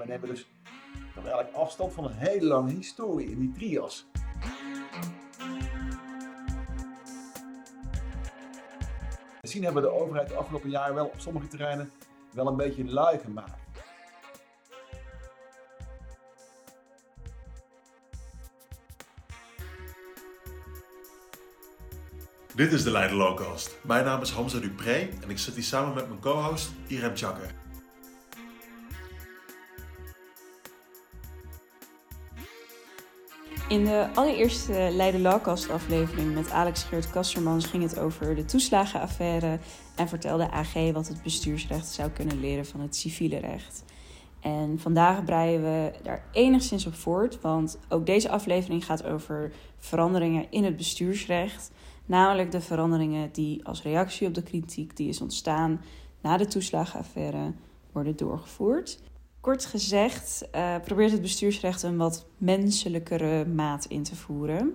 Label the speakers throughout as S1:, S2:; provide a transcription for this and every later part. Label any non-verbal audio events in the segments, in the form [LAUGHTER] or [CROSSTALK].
S1: we nemen dus eigenlijk afstand van een hele lange historie in die trias. Misschien hebben we de overheid de afgelopen jaren wel op sommige terreinen wel een beetje lui gemaakt.
S2: Dit is de Leiden Lowcast. Mijn naam is Hamza Dupré en ik zit hier samen met mijn co-host Irem Chakker.
S3: In de allereerste Leiden Lawcast aflevering met Alex Geert Kastermans ging het over de toeslagenaffaire en vertelde AG wat het bestuursrecht zou kunnen leren van het civiele recht. En vandaag breien we daar enigszins op voort, want ook deze aflevering gaat over veranderingen in het bestuursrecht. Namelijk de veranderingen die als reactie op de kritiek die is ontstaan na de toeslagenaffaire worden doorgevoerd. Kort gezegd uh, probeert het bestuursrecht een wat menselijkere maat in te voeren.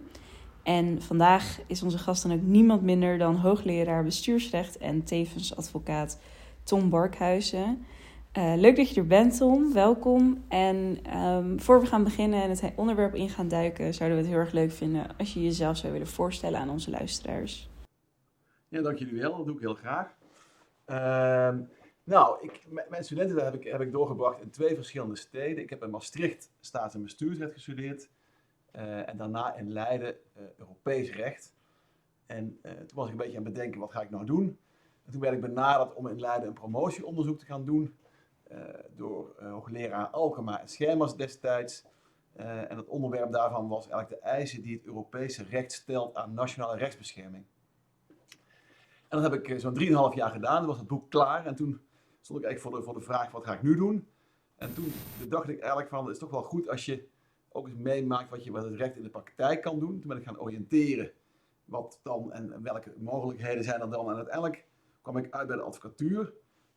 S3: En vandaag is onze gast dan ook niemand minder dan hoogleraar bestuursrecht en tevens advocaat Tom Barkhuizen. Uh, leuk dat je er bent, Tom. Welkom. En um, voor we gaan beginnen en het onderwerp in gaan duiken, zouden we het heel erg leuk vinden als je jezelf zou willen voorstellen aan onze luisteraars.
S1: Ja, dank jullie wel. Dat doe ik heel graag. Uh, nou, ik, mijn studenten heb ik, heb ik doorgebracht in twee verschillende steden. Ik heb in Maastricht staats- en bestuursrecht gestudeerd. Uh, en daarna in Leiden uh, Europees recht. En uh, toen was ik een beetje aan het bedenken, wat ga ik nou doen? En toen werd ik benaderd om in Leiden een promotieonderzoek te gaan doen. door hoogleraar Alkema en Schermers destijds. en het onderwerp daarvan was eigenlijk de eisen die het Europese recht stelt aan nationale rechtsbescherming. En dat heb ik zo'n 3,5 jaar gedaan. Toen was het boek klaar. En toen stond ik eigenlijk voor de, de vraag, wat ga ik nu doen? En toen dacht ik eigenlijk van, het is toch wel goed als je ook eens meemaakt wat je wat het recht in de praktijk kan doen. Toen ben ik gaan oriënteren wat dan en welke mogelijkheden zijn er dan. En uiteindelijk kwam ik uit bij de advocatuur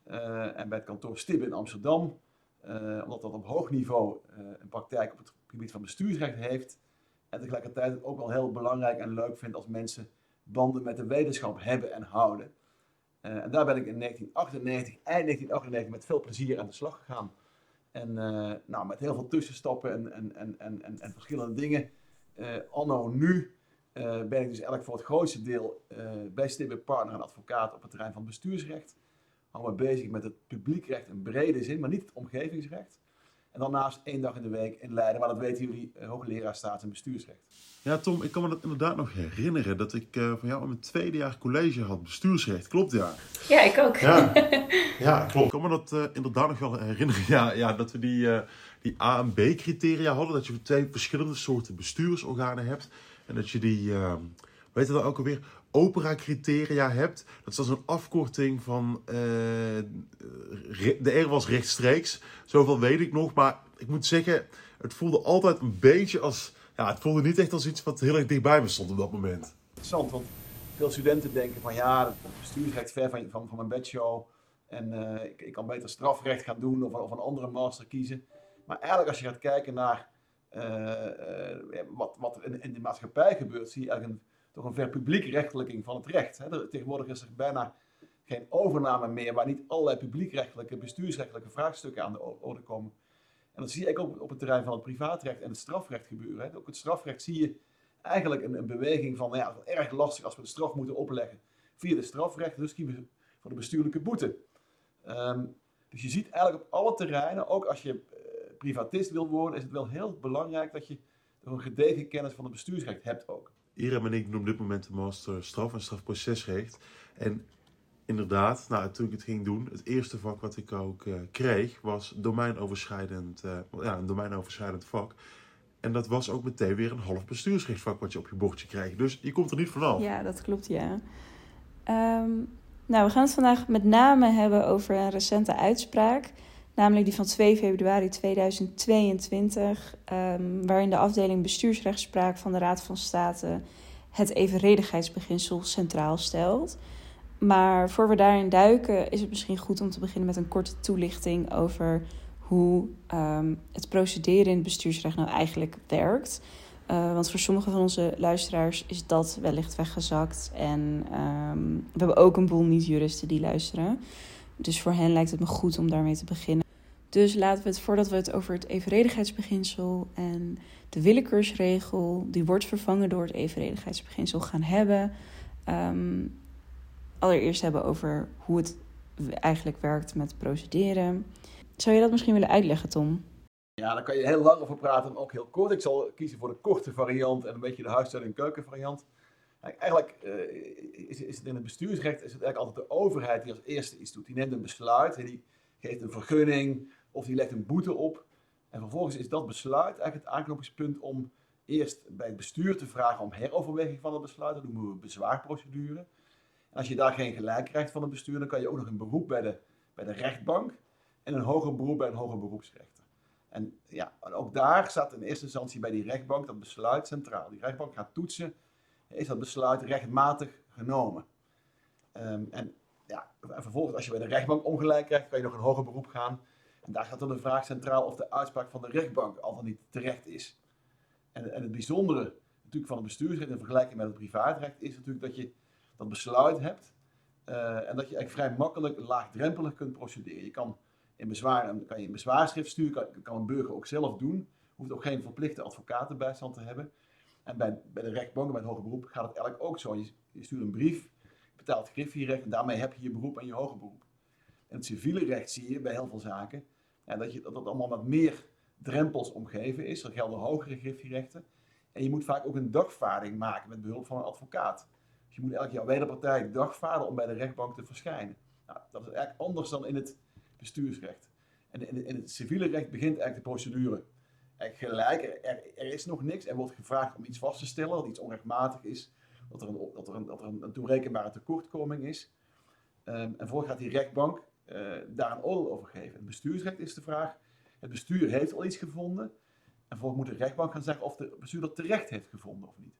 S1: uh, en bij het kantoor Stibbe in Amsterdam. Uh, omdat dat op hoog niveau uh, een praktijk op het gebied van bestuursrecht heeft. En tegelijkertijd ook wel heel belangrijk en leuk vind als mensen banden met de wetenschap hebben en houden. Uh, en daar ben ik in 1998, eind 1998 met veel plezier aan de slag gegaan. En uh, nou, met heel veel tussenstappen en, en, en, en, en verschillende dingen. Uh, anno nu ben ik dus eigenlijk voor het grootste deel bij Stibbe Partner en advocaat op het terrein van bestuursrecht. Hou me bezig met het publiekrecht in brede zin, maar niet het omgevingsrecht. En daarnaast één dag in de week in Leiden, maar dat weten jullie, hoogleraar staats- en bestuursrecht.
S2: Ja, Tom, ik kan me dat inderdaad nog herinneren dat ik uh, van jou in mijn tweede jaar college had bestuursrecht. Klopt, ja?
S3: Ja, ik ook.
S2: Ja, [LAUGHS] ja klopt. Ik kan me dat uh, inderdaad nog wel herinneren. Ja, ja dat we die, uh, die A- en B-criteria hadden. Dat je twee verschillende soorten bestuursorganen hebt. En dat je die, weet je dat ook alweer, opera-criteria hebt. Dat is dan een afkorting van, de R was rechtstreeks. Zoveel weet ik nog. Maar ik moet zeggen, het voelde altijd een beetje als ja, het voelde niet echt als iets wat heel erg dichtbij me stond op dat moment.
S1: Interessant, want veel studenten denken van ja, het bestuursrecht ver van, van, van mijn bedshow. En uh, ik, ik, kan beter strafrecht gaan doen of, of, een andere master kiezen. Maar eigenlijk als je gaat kijken naar uh, wat, wat in, in, de maatschappij gebeurt, zie je eigenlijk een, toch een verpubliekrechtelijking van het recht. Hè. Tegenwoordig is er bijna geen overname meer waar niet allerlei publiekrechtelijke, bestuursrechtelijke vraagstukken aan de orde komen. En dat zie je ook op het terrein van het privaatrecht en het strafrecht gebeuren. Hè. Ook het strafrecht zie je eigenlijk een, een beweging van, nou ja, erg lastig als we de straf moeten opleggen via de strafrecht, dus kiezen voor de bestuurlijke boete. Um, dus je ziet eigenlijk op alle terreinen, ook als je uh, privatist wil worden, is het wel heel belangrijk dat je een gedegen kennis van het bestuursrecht hebt ook.
S2: Irem en ik doen op dit moment de master straf- en strafprocesrecht. En inderdaad, nou, toen ik het ging doen, het eerste vak wat ik ook uh, kreeg was domeinoverschrijdend, uh, ja, een domeinoverschrijdend vak. En dat was ook meteen weer een half bestuursrechtvak wat je op je bordje krijgt. Dus je komt er niet vanaf.
S3: Ja, dat klopt, ja. Um, nou, we gaan het vandaag met name hebben over een recente uitspraak. Namelijk die van 2 februari 2022, um, waarin de afdeling bestuursrechtspraak van de Raad van State het evenredigheidsbeginsel centraal stelt. Maar voor we daarin duiken, is het misschien goed om te beginnen met een korte toelichting over hoe um, het procederen in het bestuursrecht nou eigenlijk werkt. Uh, want voor sommige van onze luisteraars is dat wellicht weggezakt. En um, we hebben ook een boel niet-juristen die luisteren. Dus voor hen lijkt het me goed om daarmee te beginnen. Dus laten we het, voordat we het over het evenredigheidsbeginsel en de willekeursregel, die wordt vervangen door het evenredigheidsbeginsel, gaan hebben. Um, allereerst hebben over hoe het eigenlijk werkt met procederen. Zou je dat misschien willen uitleggen, Tom?
S1: Ja, daar kan je heel lang over praten, maar ook heel kort. Ik zal kiezen voor de korte variant en een beetje de huisstijl- en keukenvariant. Eigenlijk uh, is, is, het in het bestuursrecht is het eigenlijk altijd de overheid die als eerste iets doet. Die neemt een besluit, die geeft een vergunning of die legt een boete op. En vervolgens is dat besluit eigenlijk het aanknopingspunt om eerst bij het bestuur te vragen om heroverweging van het besluit. Dat noemen we bezwaarprocedure. En als je daar geen gelijk krijgt van het bestuur, dan kan je ook nog een beroep bij de, bij de rechtbank en een hoger beroep bij een hoger beroepsrechter. En ja, ook daar staat in eerste instantie bij die rechtbank dat besluit centraal. Die rechtbank gaat toetsen, is dat besluit rechtmatig genomen? Um, en ja, vervolgens als je bij de rechtbank ongelijk krijgt, kan je nog een hoger beroep gaan. En daar staat dan de vraag centraal of de uitspraak van de rechtbank al dan niet terecht is. En, en het bijzondere natuurlijk van het bestuursrecht in vergelijking met het privaatrecht is natuurlijk dat je dat besluit hebt. Uh, en dat je eigenlijk vrij makkelijk, laagdrempelig kunt procederen. Je kan in bezwaar, kan je een bezwaarschrift sturen, kan, kan een burger ook zelf doen. Hoeft ook geen verplichte advocatenbijstand te hebben. En bij, bij de rechtbank, bij het hoger beroep, gaat het eigenlijk ook zo. Je, je stuurt een brief, je betaalt griffierecht en daarmee heb je je beroep en je hoger beroep. In het civiele recht zie je bij heel veel zaken ja, dat, je, dat dat allemaal met meer drempels omgeven is. Er gelden hogere griffierechten. En je moet vaak ook een dagvaarding maken met behulp van een advocaat. Dus je moet elk jaar wederpartij dagvaarden om bij de rechtbank te verschijnen. Nou, dat is eigenlijk anders dan in het bestuursrecht. En in, in het civiele recht begint eigenlijk de procedure eigenlijk gelijk. Er, is nog niks. Er wordt gevraagd om iets vast te stellen dat iets onrechtmatig is. Dat er een, dat er een, dat er een toerekenbare tekortkoming is. Um, en vervolgens gaat die rechtbank uh, daar een oordeel over geven. Het bestuursrecht is de vraag. Het bestuur heeft al iets gevonden. En vervolgens moet de rechtbank gaan zeggen of de bestuur dat terecht heeft gevonden of niet.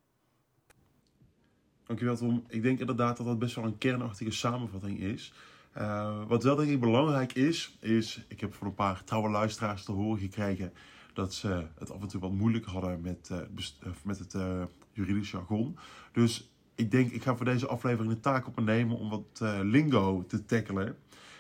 S2: Dankjewel Tom. Ik denk inderdaad dat dat best wel een kernachtige samenvatting is. Uh, wat wel denk ik belangrijk is, is, ik heb van een paar trouwe luisteraars te horen gekregen dat ze het af en toe wat moeilijk hadden met, uh, met het uh, juridisch jargon. Dus ik denk, ik ga voor deze aflevering de taak op me nemen om wat lingo te tackelen.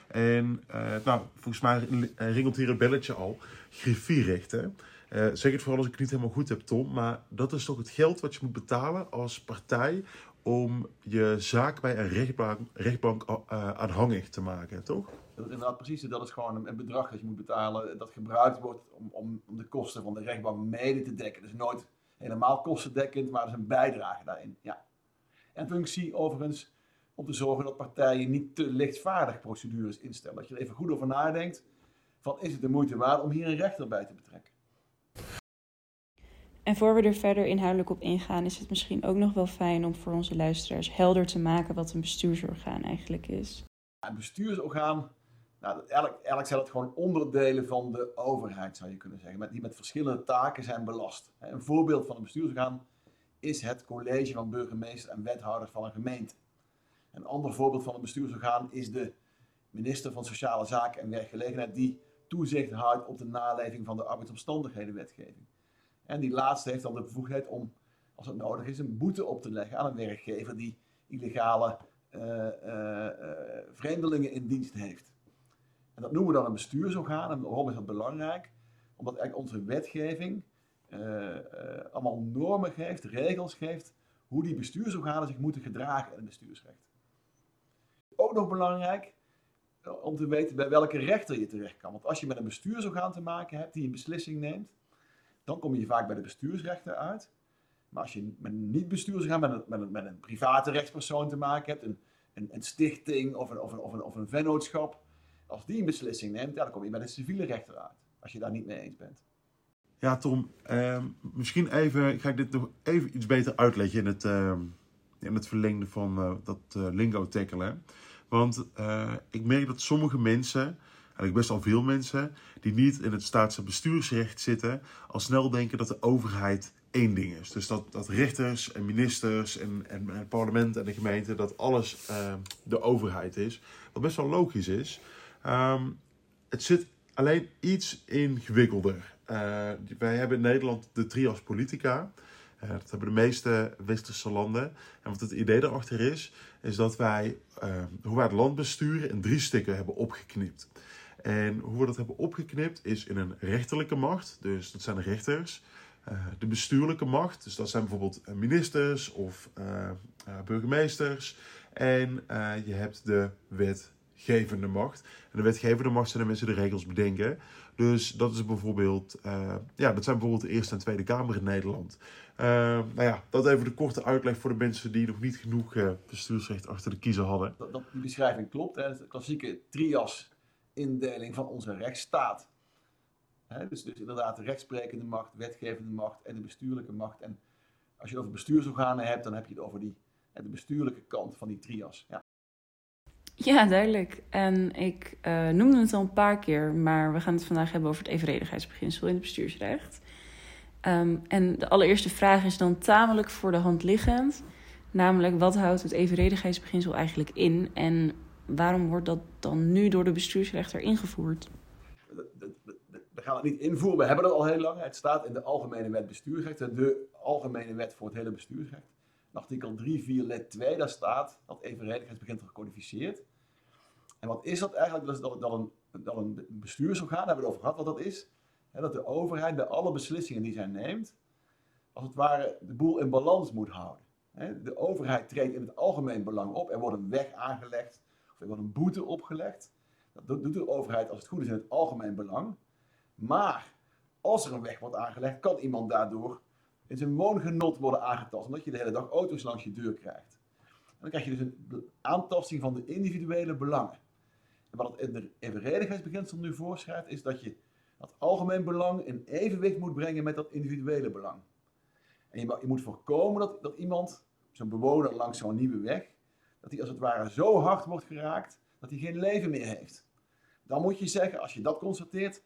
S2: En nou, volgens mij ringelt hier een belletje al. Griffierechten. Uh, zeg het vooral als ik het niet helemaal goed heb, Tom. Maar dat is toch het geld wat je moet betalen als partij om je zaak bij een rechtbank, rechtbank uh, aanhangig te maken, toch?
S1: Dat is inderdaad precies. Dat is gewoon een, bedrag dat je moet betalen dat gebruikt wordt om, om, om, de kosten van de rechtbank mede te dekken. Dus nooit helemaal kostendekkend, maar er is een bijdrage daarin. Ja. En functie overigens om te zorgen dat partijen niet te lichtvaardig procedures instellen. Dat je er even goed over nadenkt van is het de moeite waard om hier een rechter bij te betrekken.
S3: En voor we er verder inhoudelijk op ingaan, is het misschien ook nog wel fijn om voor onze luisteraars helder te maken wat een bestuursorgaan eigenlijk is.
S1: Een bestuursorgaan, nou, eigenlijk, eigenlijk zijn het gewoon onderdelen van de overheid, zou je kunnen zeggen, die met verschillende taken zijn belast. Een voorbeeld van een bestuursorgaan is het college van burgemeester en wethouders van een gemeente. Een ander voorbeeld van een bestuursorgaan is de minister van Sociale Zaken en Werkgelegenheid, die toezicht houdt op de naleving van de arbeidsomstandighedenwetgeving. En die laatste heeft dan de bevoegdheid om, als het nodig is, een boete op te leggen aan een werkgever die illegale uh, uh, vreemdelingen in dienst heeft. En dat noemen we dan een bestuursorgaan. En waarom is dat belangrijk? Omdat onze wetgeving allemaal normen geeft, regels geeft, hoe die bestuursorganen zich moeten gedragen in het bestuursrecht. Ook nog belangrijk om te weten bij welke rechter je terecht kan. Want als je met een bestuursorgaan te maken hebt die een beslissing neemt, dan kom je vaak bij de bestuursrechter uit. Maar als je met een niet-bestuursorgaan, met een, met, een, met een private rechtspersoon te maken hebt, een, een, een stichting of een, of, een, of, een, of een vennootschap, als die een beslissing neemt, dan kom je bij de civiele rechter uit. Als je daar niet mee eens bent.
S2: Ja, Tom, eh, misschien even, ga ik dit nog even iets beter uitleggen in het, uh, in het verlengde van uh, dat uh, lingo tackelen. Want ik merk dat sommige mensen eigenlijk best wel veel mensen, die niet in het staats- en bestuursrecht zitten, al snel denken dat de overheid één ding is. Dus dat, dat rechters en ministers en, en, het parlement en de gemeente, dat alles uh, de overheid is. Wat best wel logisch is. Um, het zit alleen iets ingewikkelder. Uh, wij hebben in Nederland de trias politica. Uh, dat hebben de meeste westerse landen. En wat het idee daarachter is, is dat wij, hoe wij het land besturen in drie stukken hebben opgeknipt. En hoe we dat hebben opgeknipt is in een rechterlijke macht, dus dat zijn de rechters. Uh, de bestuurlijke macht, dus dat zijn bijvoorbeeld ministers of burgemeesters. En je hebt de wetgevende macht. En de wetgevende macht zijn de mensen die de regels bedenken. Dus dat is bijvoorbeeld, ja, dat zijn bijvoorbeeld de Eerste en Tweede Kamer in Nederland. Nou ja, dat even de korte uitleg voor de mensen die nog niet genoeg bestuursrecht achter de kiezer hadden.
S1: Dat, dat die beschrijving klopt, hè? de klassieke trias indeling van onze rechtsstaat. dus, dus inderdaad de rechtsprekende macht, wetgevende macht en de bestuurlijke macht. En als je het over bestuursorganen hebt, dan heb je het over die, de bestuurlijke kant van die trias. Ja,
S3: ja duidelijk. En ik uh, noemde het al een paar keer, maar we gaan het vandaag hebben over het evenredigheidsbeginsel in het bestuursrecht. Um, en de allereerste vraag is dan tamelijk voor de hand liggend. Namelijk, wat houdt het evenredigheidsbeginsel eigenlijk in en waarom wordt dat dan nu door de bestuursrechter ingevoerd?
S1: We gaan het niet invoeren, we hebben dat al heel lang. Het staat in de Algemene Wet Bestuursrecht, de Algemene Wet voor het hele bestuursrecht. In artikel 3, 4, lid 2, daar staat dat evenredigheidsbeginsel gecodificeerd. En wat is dat eigenlijk? Dat is dat, dat, een, dat een bestuursorgaan, daar hebben we het over gehad wat dat is. Dat de overheid bij alle beslissingen die zij neemt, als het ware de boel in balans moet houden. De overheid treedt in het algemeen belang op. Er wordt een weg aangelegd er wordt een boete opgelegd. Dat doet de overheid als het goed is in het algemeen belang. Maar als er een weg wordt aangelegd, kan iemand daardoor in zijn woongenot worden aangetast. Omdat je de hele dag auto's langs je deur krijgt. En dan krijg je dus een aantasting van de individuele belangen. En wat het evenredigheidsbeginsel nu voorschrijft, is dat je dat algemeen belang in evenwicht moet brengen met dat individuele belang. En je, je moet voorkomen dat, dat iemand, zo'n bewoner langs zo'n nieuwe weg, dat hij als het ware zo hard wordt geraakt dat hij geen leven meer heeft. Dan moet je zeggen, als je dat constateert,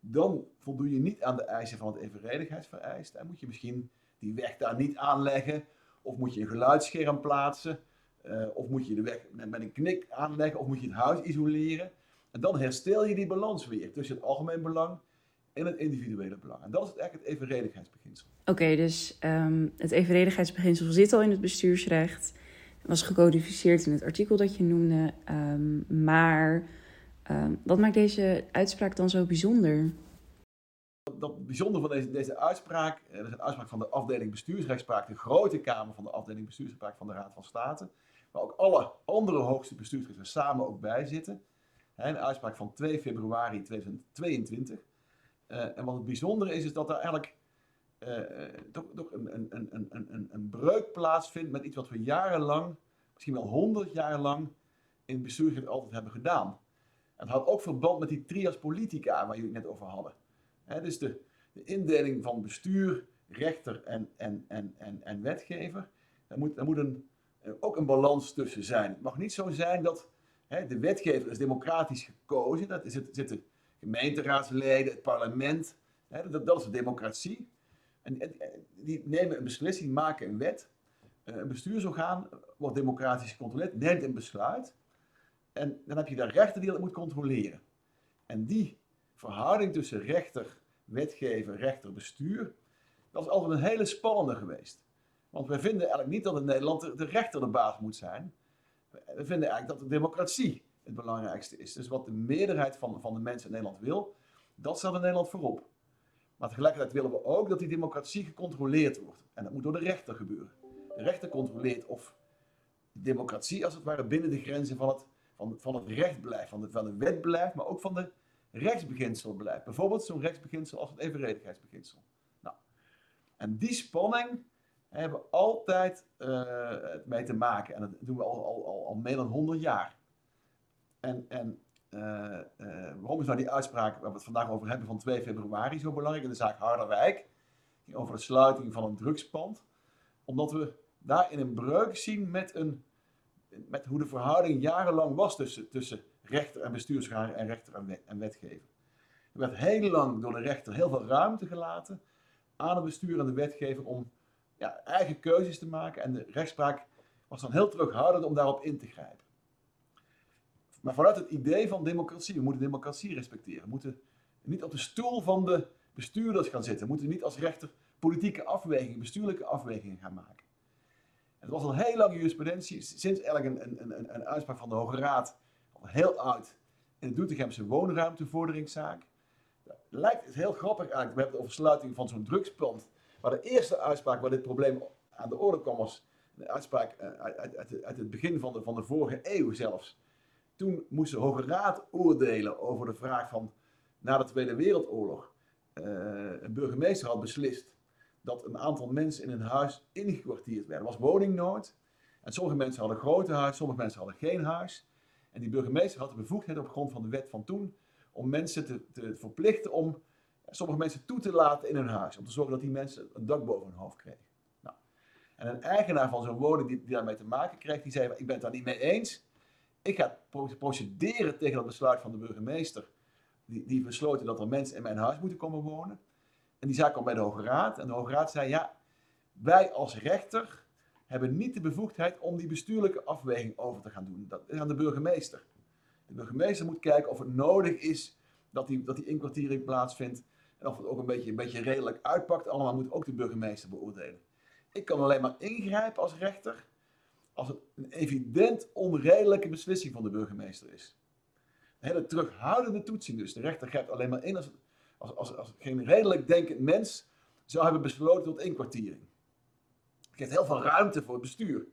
S1: dan voldoe je niet aan de eisen van het evenredigheidsvereist. En moet je misschien die weg daar niet aanleggen, of moet je een geluidsscherm plaatsen, uh, of moet je de weg met, een knik aanleggen, of moet je het huis isoleren. En dan herstel je die balans weer tussen het algemeen belang en het individuele belang. En dat is eigenlijk het evenredigheidsbeginsel.
S3: Oké, dus um, het evenredigheidsbeginsel zit al in het bestuursrecht was gecodificeerd in het artikel dat je noemde. Um, maar um, wat maakt deze uitspraak dan zo bijzonder?
S1: Dat bijzonder van deze, deze uitspraak, eh, dat is een uitspraak van de afdeling bestuursrechtspraak, de grote kamer van de afdeling bestuursrechtspraak van de Raad van State, waar ook alle andere hoogste bestuursrechten samen ook bij zitten. Een uitspraak van 2 februari 2022. Uh, en wat het bijzondere is, is dat er eigenlijk uh, toch, toch een, een, een, een, een breuk plaatsvindt met iets wat we jarenlang, misschien wel honderd jaar lang, in het altijd hebben gedaan. En het houdt ook verband met die trias politica waar jullie het net over hadden. He, dus de, de indeling van bestuur, rechter en, en, en, en, en wetgever. Daar moet, daar moet een, eh, ook een balans tussen zijn. Het mag niet zo zijn dat hè, de wetgever is democratisch gekozen. Dat is het, zitten gemeenteraadsleden, het parlement. Hè, dat, dat is de democratie. En, die nemen een beslissing, maken een wet. Eh, een bestuursorgaan wordt democratisch gecontroleerd, neemt een besluit. En dan heb je de rechter die dat moet controleren. En die verhouding tussen rechter, wetgever, rechter, bestuur, dat is altijd een hele spannende geweest. Want wij vinden eigenlijk niet dat in Nederland de, rechter de baas moet zijn. We vinden eigenlijk dat de democratie het belangrijkste is. Dus wat de meerderheid van, van de mensen in Nederland wil, dat staat in Nederland voorop. Maar tegelijkertijd willen we ook dat die democratie gecontroleerd wordt. En dat moet door de rechter gebeuren. De rechter controleert of de democratie als het ware binnen de grenzen van het, van, van het recht blijft, van de, van de wet blijft, maar ook van de rechtsbeginsel blijft. Bijvoorbeeld zo'n rechtsbeginsel als het evenredigheidsbeginsel. Nou, en die spanning hebben we altijd uh, mee te maken. En dat doen we al, al, al, al meer dan 100 jaar. En, en uh, waarom is nou die uitspraak waar we het vandaag over hebben van 2 februari zo belangrijk in de zaak Harderwijk? Over de sluiting van een drugspand. Omdat we daarin een breuk zien met, een, met hoe de verhouding jarenlang was tussen, tussen rechter en bestuursorgaan en rechter en, en wetgever. Er werd heel lang door de rechter heel veel ruimte gelaten aan de bestuur en de wetgever om eigen keuzes te maken. En de rechtspraak was dan heel terughoudend om daarop in te grijpen. Maar vanuit het idee van democratie, we moeten democratie respecteren. We moeten niet op de stoel van de bestuurders gaan zitten. We moeten niet als rechter politieke afwegingen, bestuurlijke afwegingen gaan maken. Het was al heel lang jurisprudentie, sinds eigenlijk een, een, een, een uitspraak van de Hoge Raad, al heel oud, in de Doetinchemse woonruimtevorderingszaak. Lijkt het heel grappig eigenlijk. We hebben het over sluiting van zo'n drugspand. Maar de eerste uitspraak waar dit probleem aan de orde kwam was een uitspraak eh, uit, het begin van de, van de vorige eeuw zelfs. Toen moest de Hoge Raad oordelen over de vraag van na de Tweede Wereldoorlog. eh, een burgemeester had beslist dat een aantal mensen in een huis ingekwartierd werden. Er was woningnood. En sommige mensen hadden grote huis, sommige mensen hadden geen huis. En die burgemeester had de bevoegdheid op grond van de wet van toen om mensen te, te verplichten om sommige mensen toe te laten in hun huis. Om te zorgen dat die mensen een dak boven hun hoofd kregen. Nou, en een eigenaar van zo'n woning die, daarmee te maken kreeg, die zei, ik ben het daar niet mee eens. Ik ga pro- procederen tegen dat besluit van de burgemeester. Die, die besloten dat er mensen in mijn huis moeten komen wonen. En die zaak kwam bij de Hoge Raad. En de Hoge Raad zei, ja, wij als rechter hebben niet de bevoegdheid om die bestuurlijke afweging over te gaan doen. Dat is aan de burgemeester. De burgemeester moet kijken of het nodig is dat die, dat die inkwartiering plaatsvindt. En of het ook een beetje, een beetje redelijk uitpakt. Allemaal moet ook de burgemeester beoordelen. Ik kan alleen maar ingrijpen als rechter als het een evident onredelijke beslissing van de burgemeester is. Een hele terughoudende toetsing dus. De rechter grijpt alleen maar in als, als, als, als geen redelijk denkend mens zou hebben besloten tot inkwartiering. Het geeft heel veel ruimte voor het bestuur.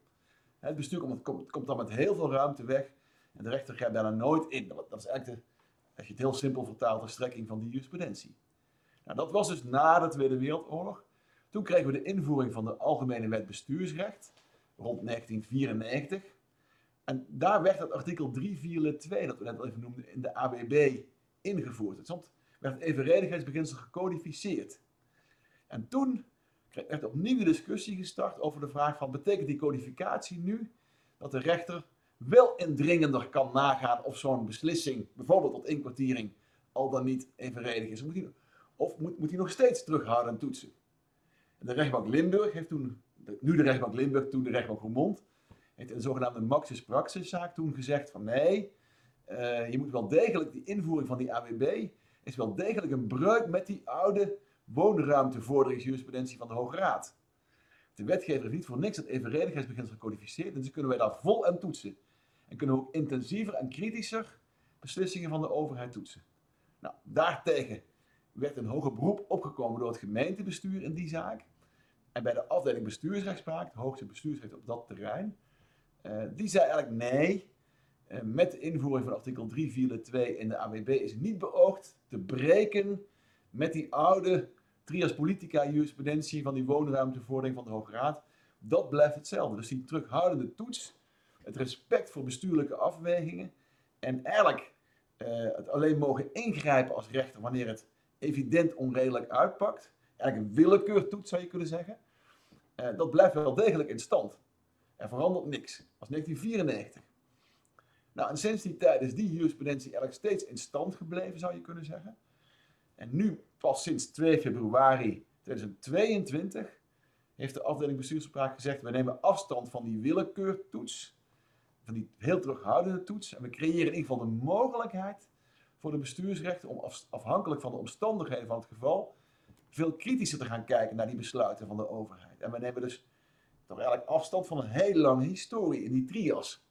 S1: Het bestuur komt, komt, dan met heel veel ruimte weg. En de rechter grijpt daar nooit in. Dat, dat is eigenlijk, de, als je het heel simpel vertaalt, de strekking van die jurisprudentie. Nou, dat was dus na de Tweede Wereldoorlog. Toen kregen we de invoering van de Algemene Wet Bestuursrecht rond 1994. En daar werd het artikel 342, dat we net al even noemden, in de ABB ingevoerd. Het stond- werd het evenredigheidsbeginsel gecodificeerd. En toen werd opnieuw discussie gestart over de vraag van, betekent die codificatie nu dat de rechter wel indringender kan nagaan of zo'n beslissing, bijvoorbeeld tot inkwartiering, al dan niet evenredig is? Of moet, moet hij nog steeds terughoudend toetsen? En de rechtbank Limburg heeft toen, nu de rechtbank Limburg, toen de rechtbank Roermond, heeft de zogenaamde Maxis Praxis zaak toen gezegd van nee, eh, je moet wel degelijk, die invoering van die AWB is wel degelijk een breuk met die oude woonruimtevorderingsjurisprudentie van de Hoge Raad. De wetgever heeft niet voor niks het evenredigheidsbeginsel gecodificeerd, en dus kunnen wij daar vol aan toetsen. En kunnen we ook intensiever en kritischer beslissingen van de overheid toetsen. Nou, daartegen werd een hoger beroep opgekomen door het gemeentebestuur in die zaak. En bij de afdeling bestuursrechtspraak, het hoogste bestuursrecht op dat terrein, eh, die zei eigenlijk nee, eh, met de invoering van artikel 342 in de AWB is niet beoogd te breken met die oude trias politica jurisprudentie van die woonruimtevordering van de Hoge Raad. Dat blijft hetzelfde. Dus die terughoudende toets, het respect voor bestuurlijke afwegingen en eigenlijk eh, het alleen mogen ingrijpen als rechter wanneer het evident onredelijk uitpakt. Eigenlijk een willekeurtoets zou je kunnen zeggen. Eh, dat blijft wel degelijk in stand. Er verandert niks. Dat was 1994. Nou, en sinds die tijd is die jurisprudentie eigenlijk steeds in stand gebleven, zou je kunnen zeggen. En nu, pas sinds 2 februari 2022, heeft de afdeling bestuurspraak gezegd: we nemen afstand van die willekeurtoets, van die heel terughoudende toets. En we creëren in ieder geval de mogelijkheid voor de bestuursrechter om af- afhankelijk van de omstandigheden van het geval veel kritischer te gaan kijken naar die besluiten van de overheid. En we nemen dus toch eigenlijk afstand van een hele lange historie in die trias.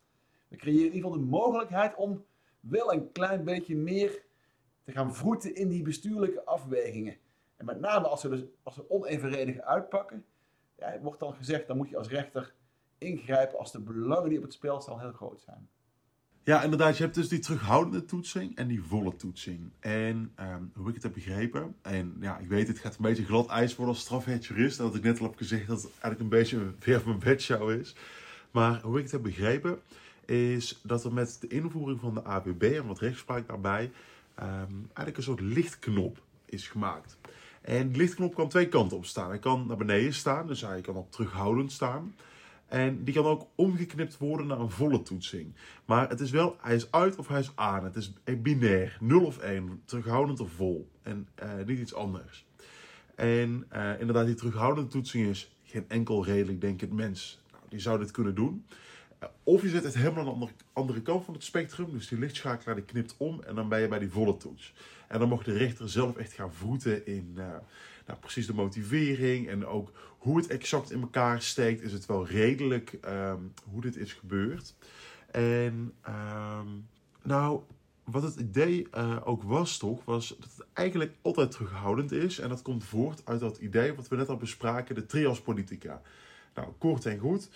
S1: We creëren in ieder geval de mogelijkheid om wel een klein beetje meer te gaan vroeten in die bestuurlijke afwegingen. En met name als ze, dus, als ze onevenredig uitpakken, ja, wordt dan gezegd, dan moet je als rechter ingrijpen als de belangen die op het spel staan heel groot zijn.
S2: Ja, inderdaad. Je hebt dus die terughoudende toetsing en die volle toetsing. En ehm, hoe ik het heb begrepen, en ja, ik weet het gaat een beetje glad ijs worden als strafrechtjurist. En dat ik net al heb gezegd dat het eigenlijk een beetje van mijn bedshow is. Maar hoe ik het heb begrepen, is dat er met de invoering van de ABB en wat rechtspraak daarbij, ehm, eigenlijk een soort lichtknop is gemaakt. En die lichtknop kan twee kanten op staan. Hij kan naar beneden staan, dus hij kan op terughoudend staan. En die kan ook omgeknipt worden naar een volle toetsing. Maar het is wel, hij is uit of hij is aan. Het is binair, 0 of 1, terughoudend of vol. En eh, niet iets anders. En eh, inderdaad, die terughoudende toetsing is geen enkel redelijk denkend mens. Nou, die zou dit kunnen doen. Eh, of je zet het helemaal aan de andere, kant van het spectrum. Dus die lichtschakelaar die knipt om en dan ben je bij die volle toets. En dan mag de rechter zelf echt gaan voeten in eh, nou, precies de motivering. En ook hoe het exact in elkaar steekt. Is het wel redelijk ehm, hoe dit is gebeurd. En ehm, nou, wat het idee uh, ook was, toch, was dat het eigenlijk altijd terughoudend is. En dat komt voort uit dat idee wat we net al bespraken, de trias politica. Nou, kort en goed.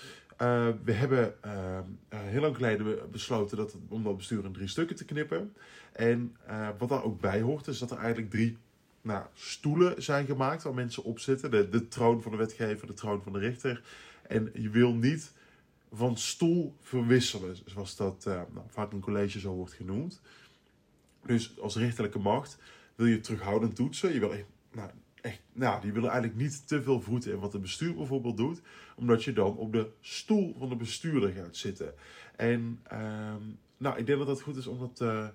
S2: Uh, we hebben uh, heel lang geleden besloten dat, om dat bestuur in drie stukken te knippen. En wat daar ook bij hoort, is dat er eigenlijk drie nou, stoelen zijn gemaakt waar mensen op zitten. De, de troon van de wetgever, de troon van de rechter. En je wil niet van stoel verwisselen, zoals dat nou, vaak in college zo wordt genoemd. Dus als rechterlijke macht wil je terughoudend toetsen. Je wil nou, nou, die willen eigenlijk niet te veel voeten in wat de bestuur bijvoorbeeld doet, omdat je dan op de stoel van de bestuurder gaat zitten. En uh, nou, ik denk dat het goed is om dat uh,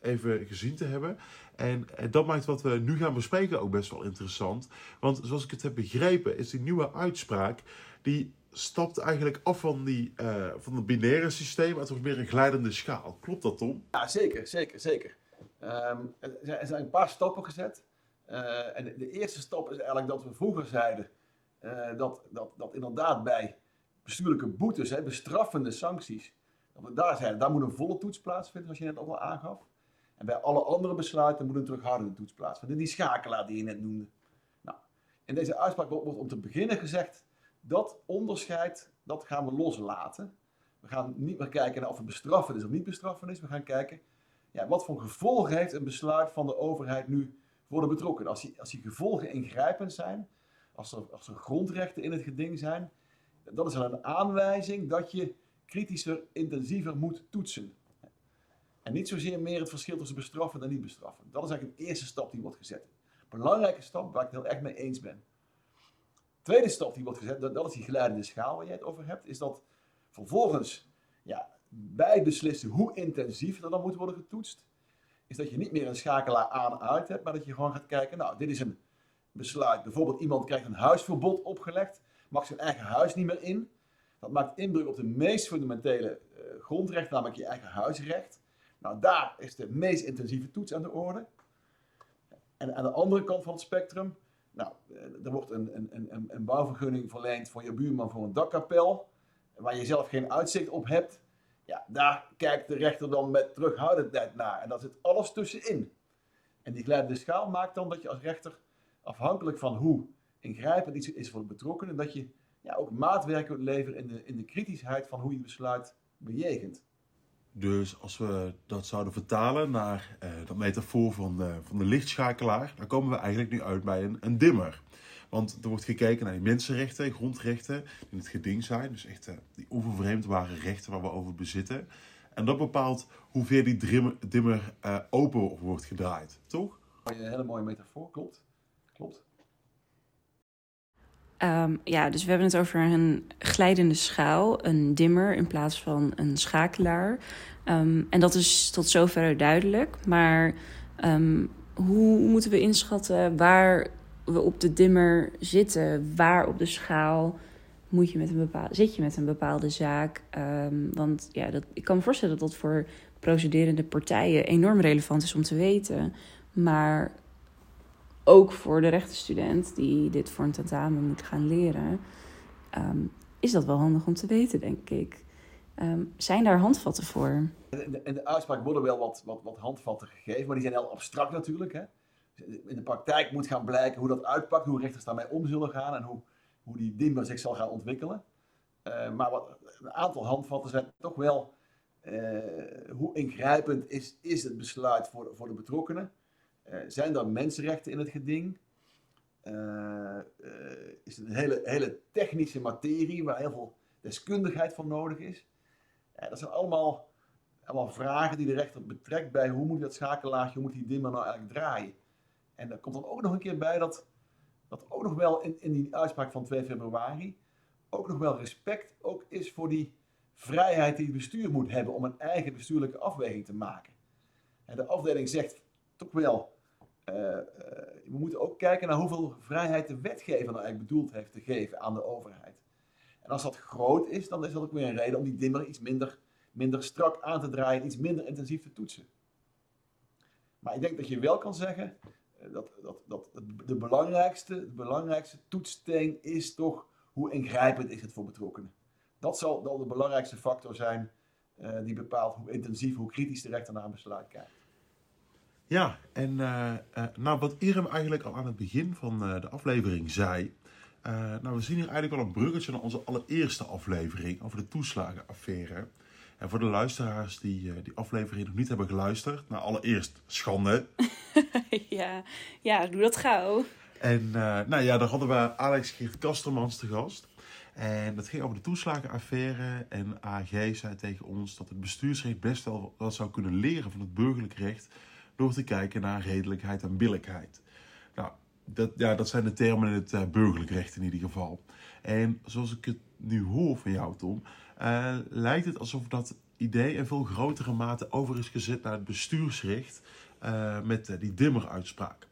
S2: even gezien te hebben. En dat maakt wat we nu gaan bespreken ook best wel interessant. Want zoals ik het heb begrepen, is die nieuwe uitspraak die stapt eigenlijk af van, die, uh, van het binaire systeem. Het wordt meer een glijdende schaal. Klopt dat, Tom?
S1: Ja, zeker, zeker, zeker. Um, er zijn een paar stappen gezet. Uh, en de eerste stap is eigenlijk dat we vroeger zeiden uh, dat, dat, dat inderdaad bij bestuurlijke boetes, hè, bestraffende sancties, dat daar zeiden, daar moet een volle toets plaatsvinden, zoals je net al aangaf. En bij alle andere besluiten moet een terughoudende toets plaatsvinden. Die schakelaar die je net noemde. Nou, in deze uitspraak wordt om te beginnen gezegd, dat onderscheid, dat gaan we loslaten. We gaan niet meer kijken of het bestraffen is of niet bestraffen is. We gaan kijken, ja, wat voor gevolgen heeft een besluit van de overheid nu voor de betrokkenen. Als die, als die gevolgen ingrijpend zijn, als er, als er grondrechten in het geding zijn, dan is er een aanwijzing dat je kritischer, intensiever moet toetsen. En niet zozeer meer het verschil tussen bestraffen en niet bestraffen. Dat is eigenlijk een eerste stap die wordt gezet. Belangrijke stap waar ik het heel erg mee eens ben. Tweede stap die wordt gezet, dat, dat is die geleidende schaal waar jij het over hebt, is dat vervolgens ja, bij beslissen hoe intensief er dan moet worden getoetst, is dat je niet meer een schakelaar aan-uit hebt, maar dat je gewoon gaat kijken, nou, dit is een besluit. Bijvoorbeeld iemand krijgt een huisverbod opgelegd, mag zijn eigen huis niet meer in. Dat maakt inbreuk op de meest fundamentele uh, grondrecht, namelijk je eigen huisrecht. Nou, daar is de meest intensieve toets aan de orde. En aan de andere kant van het spectrum, nou, eh, er wordt een, een, een, een bouwvergunning verleend voor je buurman voor een dakkapel, waar je zelf geen uitzicht op hebt. Ja, daar kijkt de rechter dan met terughoudendheid naar. En daar zit alles tussenin. En die glijdende schaal maakt dan dat je als rechter, afhankelijk van hoe ingrijpend iets is voor de betrokkenen, dat je ja, ook maatwerk kunt leveren in de, in de kritischheid van hoe je besluit bejegent.
S2: Dus als we dat zouden vertalen naar uh, dat metafoor van de, van de lichtschakelaar, dan komen we eigenlijk nu uit bij een dimmer. Want er wordt gekeken naar die mensenrechten, grondrechten, die in het geding zijn. Dus echt uh, die onvervreemdbare rechten waar we over bezitten. En dat bepaalt hoever die dimmer, dimmer uh, open wordt gedraaid, toch?
S1: Een hele mooie metafoor, klopt. Klopt.
S3: Um, ja, dus we hebben het over een glijdende schaal, een dimmer in plaats van een schakelaar. Um, en dat is tot zover duidelijk. Maar um, hoe moeten we inschatten waar we op de dimmer zitten? Waar op de schaal moet je met een bepaalde, zit je met een bepaalde zaak? want ja, dat, ik kan me voorstellen dat dat voor procederende partijen enorm relevant is om te weten. Maar ook voor de rechtenstudent die dit voor een tentamen moet gaan leren, um, is dat wel handig om te weten, denk ik. Um, zijn daar handvatten voor?
S1: In de, in uitspraak worden wel wat, wat, wat, handvatten gegeven, maar die zijn heel abstract natuurlijk. Hè? In de praktijk moet gaan blijken hoe dat uitpakt, hoe rechters daarmee om zullen gaan en hoe, hoe die dimmer zich zal gaan ontwikkelen. Uh, maar wat, een aantal handvatten zijn toch wel uh, hoe ingrijpend is, is het besluit voor, voor de betrokkenen. Uh, zijn er mensenrechten in het geding? Is het een hele, hele technische materie waar heel veel deskundigheid voor nodig is? dat zijn allemaal, allemaal vragen die de rechter betrekt bij hoe moet dat schakelaartje, hoe moet die dimmer nou eigenlijk draaien? En er komt dan ook nog een keer bij dat, dat ook nog wel in, in die uitspraak van 2 februari ook nog wel respect ook is voor die vrijheid die het bestuur moet hebben om een eigen bestuurlijke afweging te maken. En de afdeling zegt toch wel, uh, uh, we moeten ook kijken naar hoeveel vrijheid de wetgever nou eigenlijk bedoeld heeft te geven aan de overheid. En als dat groot is, dan is dat ook weer een reden om die dimmer iets minder, minder strak aan te draaien, iets minder intensief te toetsen. Maar ik denk dat je wel kan zeggen dat, dat, dat de belangrijkste, de belangrijkste toetssteen is toch hoe ingrijpend is het voor betrokkenen. Dat zal dan de belangrijkste factor zijn eh, die bepaalt hoe intensief, hoe kritisch de rechter naar een besluit kijkt.
S2: Ja, en eh, eh, nou, wat Irem eigenlijk al aan het begin van de aflevering zei. nou, we zien hier eigenlijk al een bruggetje naar onze allereerste aflevering over de toeslagenaffaire. En voor de luisteraars die eh, die aflevering nog niet hebben geluisterd, nou allereerst schande. [LAUGHS]
S3: ja, ja, doe dat gauw.
S2: En eh, nou ja, daar hadden we Alex Geert Kastermans te gast. En dat ging over de toeslagenaffaire. En AG zei tegen ons dat het bestuursrecht best wel wat zou kunnen leren van het burgerlijk recht. Door te kijken naar redelijkheid en billijkheid. Nou, dat, ja, dat zijn de termen in het eh, burgerlijk recht in ieder geval. En zoals ik het nu hoor van jou, Tom, eh, lijkt het alsof dat idee in veel grotere mate over is gezet naar het bestuursrecht. eh, met eh, die dimmer-uitspraak.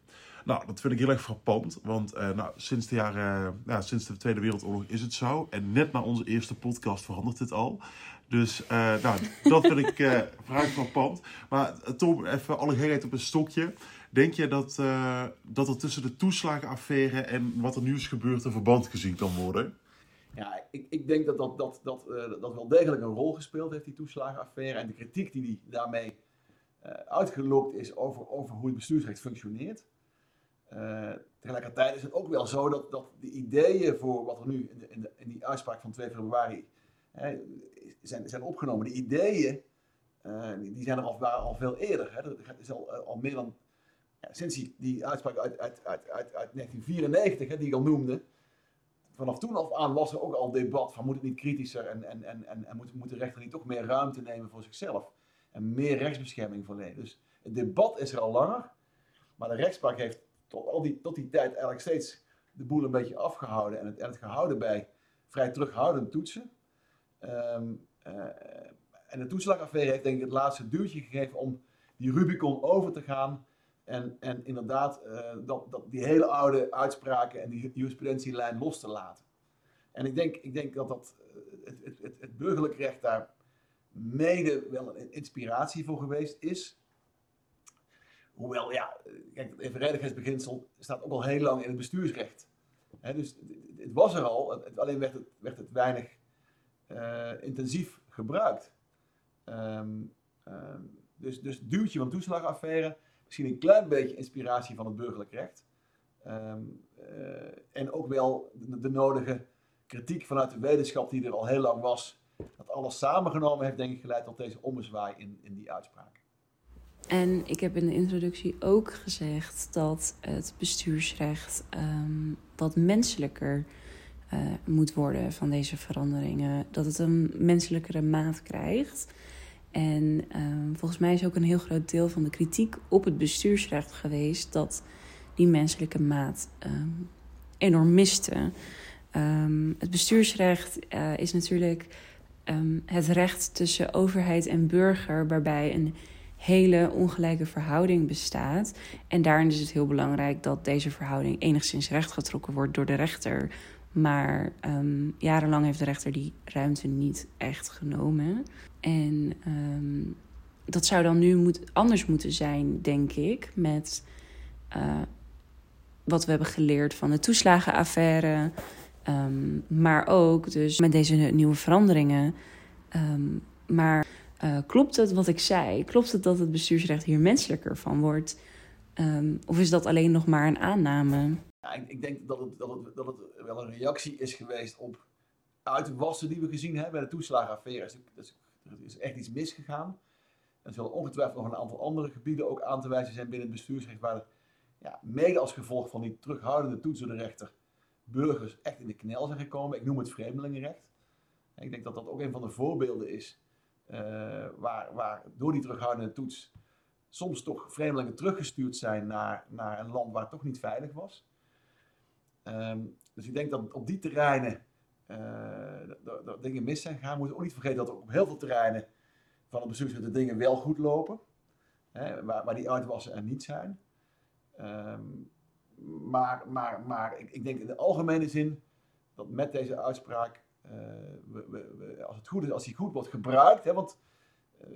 S2: Nou, dat vind ik heel erg frappant, want nou, sinds, de jaren, ja, sinds de Tweede Wereldoorlog is het zo. En net na onze eerste podcast verandert het al. Dus nou, dat vind ik [LAUGHS] vrij frappant. Maar Tom, even alle gekheid op een stokje. Denk je dat, dat er tussen de toeslagenaffaire en wat er nu is gebeurd een verband gezien kan worden?
S1: Ja, ik, ik denk dat dat, dat, dat, eh, dat wel degelijk een rol gespeeld heeft, die toeslagenaffaire. En de kritiek die, die daarmee eh, uitgelokt is over, over hoe het bestuursrecht functioneert. Eh, tegelijkertijd is het ook wel zo dat, dat de ideeën voor wat er nu in, de, in, de, in die uitspraak van 2 februari hè, zijn, zijn opgenomen, de ideeën, die, die zijn er al, waren al veel eerder. Hè. Dat is al, al meer dan, ja, sinds die, die uitspraak uit, uit, uit, uit, uit 1994, hè, die ik al noemde, vanaf toen af aan was er ook al debat van moet het niet kritischer en, en, en, en, en moet, moet de rechter niet toch meer ruimte nemen voor zichzelf en meer rechtsbescherming verlenen. Dus het debat is er al langer, maar de rechtspraak heeft tot, al die, tot die tijd eigenlijk steeds de boel een beetje afgehouden en het, en het gehouden bij vrij terughoudend toetsen. Ehm, eh, en de toeslagaffaire heeft denk ik het laatste duwtje gegeven om die Rubicon over te gaan en, en inderdaad eh, dat, dat die hele oude uitspraken en die jurisprudentielijn los te laten. En ik denk, ik denk dat, dat eh, het, het, het, het burgerlijk recht daar mede wel een inspiratie voor geweest is. Hoewel, ja, kijk, het evenredigheidsbeginsel staat ook al heel lang in het bestuursrecht. Dus het, was er al, alleen werd het, werd het weinig intensief gebruikt. Um, um, dus, dus duwtje van toeslagaffaire, misschien een klein beetje inspiratie van het burgerlijk recht. Um, uh, en ook wel de, nodige kritiek vanuit de wetenschap die er al heel lang was. Dat alles samengenomen heeft, denk ik, geleid tot deze ommezwaai in, in die uitspraak.
S3: En ik heb in de introductie ook gezegd dat het bestuursrecht um, wat menselijker uh, moet worden van deze veranderingen. Dat het een menselijkere maat krijgt. En um, volgens mij is ook een heel groot deel van de kritiek op het bestuursrecht geweest dat die menselijke maat um, enorm miste. Um, het bestuursrecht uh, is natuurlijk het recht tussen overheid en burger, waarbij een hele ongelijke verhouding bestaat. En daarin is het heel belangrijk dat deze verhouding enigszins rechtgetrokken wordt door de rechter. Maar um, jarenlang heeft de rechter die ruimte niet echt genomen. En um, dat zou dan nu moet, anders moeten zijn, denk ik, met uh, wat we hebben geleerd van de toeslagenaffaire. Um, maar ook dus met deze nieuwe veranderingen. maar uh, klopt het wat ik zei? Klopt het dat het bestuursrecht hier menselijker van wordt? of is dat alleen nog maar een aanname?
S1: Ik, ik, denk dat het, dat, dat wel een reactie is geweest op uitwassen die we gezien hebben bij de toeslagenaffaire. Dus, er is echt iets misgegaan. Er zullen ongetwijfeld nog een aantal andere gebieden ook aan te wijzen zijn binnen het bestuursrecht, waar ja, mede als gevolg van die terughoudende toets door de rechter burgers echt in de knel zijn gekomen. Ik noem het vreemdelingenrecht. Ik denk dat dat ook een van de voorbeelden is uh, waar, waar door die terughoudende toets soms toch vreemdelingen teruggestuurd zijn naar, naar een land waar het toch niet veilig was. Um, dus ik denk dat op die terreinen uh, dingen mis zijn gegaan. We moeten ook niet vergeten dat op heel veel terreinen van het bestuursrecht de dingen wel goed lopen. Hè, waar, die uitwassen er niet zijn. Um, maar maar, maar ik, ik, denk in de algemene zin dat met deze uitspraak, uh, we, we, als het goed is, als die goed wordt gebruikt, hè, want uh,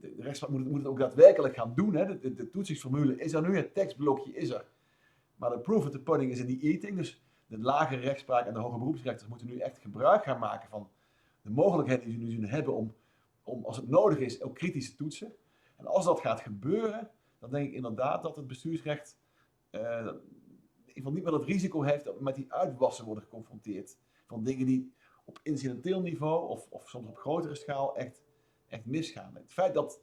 S1: de, rechtspraak moet moet het, ook daadwerkelijk gaan doen. Hè. De, de, de toetsingsformule is er nu, het tekstblokje is er. Maar de proof of the pudding is in die eating. Dus de lagere rechtspraak en de hoge beroepsrechters moeten nu echt gebruik gaan maken van de mogelijkheden die ze nu hebben om om als het nodig is ook kritisch te toetsen. En als dat gaat gebeuren, dan denk ik inderdaad dat het bestuursrecht uh, in ieder geval niet meer het risico heeft dat met die uitwassen worden geconfronteerd. Van dingen die op incidenteel niveau of, of soms op grotere schaal echt, echt misgaan. Het feit dat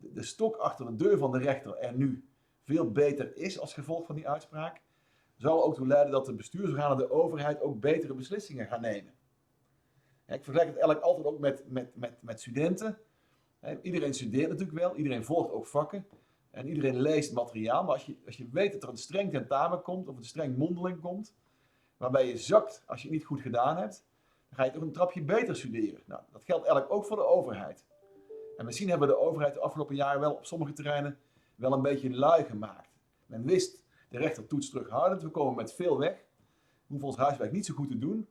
S1: de stok achter de deur van de rechter er nu veel beter is als gevolg van die uitspraak, zal ook toe leiden dat de bestuursorganen, de overheid, ook betere beslissingen gaan nemen. Ik vergelijk het eigenlijk altijd ook met, met, met, met studenten. Iedereen studeert natuurlijk wel, iedereen volgt ook vakken en iedereen leest materiaal. Maar als je, als je weet dat er een streng tentamen komt of een streng mondeling komt, waarbij je zakt als je het niet goed gedaan hebt, dan ga je toch een trapje beter studeren. Nou, dat geldt eigenlijk ook voor de overheid. En misschien hebben we de overheid de afgelopen jaren wel op sommige terreinen wel een beetje lui gemaakt. Men wist, de rechter toetst terughoudend, we komen met veel weg. We hoeven ons huiswerk niet zo goed te doen.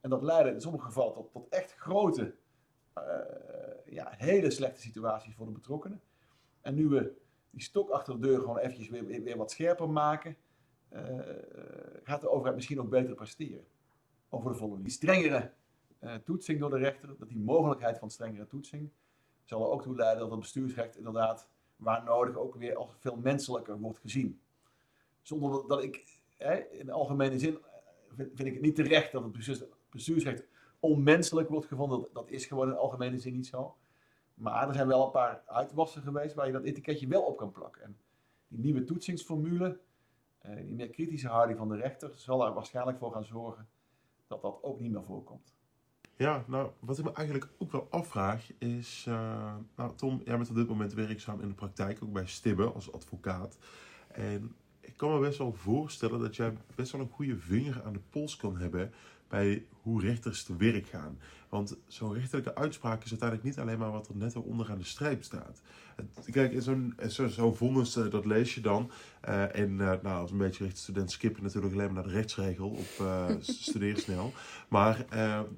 S1: En dat leidde in sommige gevallen tot, tot echt grote, uh, ja, hele slechte situaties voor de betrokkenen. En nu we die stok achter de deur gewoon eventjes weer, weer, wat scherper maken, uh, gaat de overheid misschien ook beter presteren. Over de volgende. Die strengere uh, toetsing door de rechter, dat die mogelijkheid van strengere toetsing, zal er ook toe leiden dat het bestuursrecht inderdaad, waar nodig, ook weer als veel menselijker wordt gezien. Zonder dat ik, hè, in de algemene zin, vind, vind, ik het niet terecht dat het bestuursrecht onmenselijk wordt gevonden. Dat, dat is gewoon in de algemene zin niet zo. Maar er zijn wel een paar uitwassen geweest waar je dat etiketje wel op kan plakken. En die nieuwe toetsingsformule, eh, die meer kritische houding van de rechter, zal er waarschijnlijk voor gaan zorgen dat dat ook niet meer voorkomt.
S2: Ja, nou, wat ik me eigenlijk ook wel afvraag is... Uh, nou, Tom, jij bent op dit moment werkzaam in de praktijk, ook bij Stibbe als advocaat. En ik kan me best wel voorstellen dat jij best wel een goede vinger aan de pols kan hebben bij hoe rechters te werk gaan. Want zo'n rechterlijke uitspraak is uiteindelijk niet alleen maar wat er net onderaan de streep staat. Kijk, zo'n zo, zo vonnis, uh, dat lees je dan. Uh, en uh, nou, als een beetje rechtsstudent skippen natuurlijk alleen maar naar de rechtsregel op [LAUGHS] studeer snel. Maar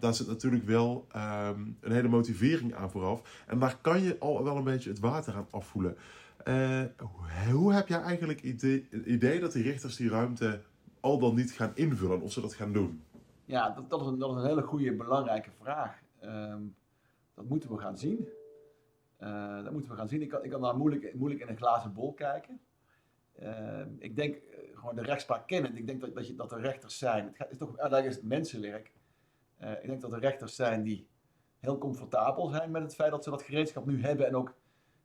S2: daar zit natuurlijk wel um, een hele motivering aan vooraf. En daar kan je al wel een beetje het water aan afvoelen. hoe heb jij eigenlijk het idee, idee dat die rechters die ruimte al dan niet gaan invullen, of ze dat gaan doen?
S1: Ja, dat, dat, is, een, een hele goede, belangrijke vraag. Um, dat moeten we gaan zien. Uh, dat moeten we gaan zien. Ik kan, ik kan daar moeilijk, moeilijk in een glazen bol kijken. Uh, ik denk, uh, gewoon de rechtspraak kennen. Ik denk dat, dat, je, dat er rechters zijn. Het, is toch uiteindelijk is het mensenwerk. Eh, ik denk dat er rechters zijn die heel comfortabel zijn met het feit dat ze dat gereedschap nu hebben. En ook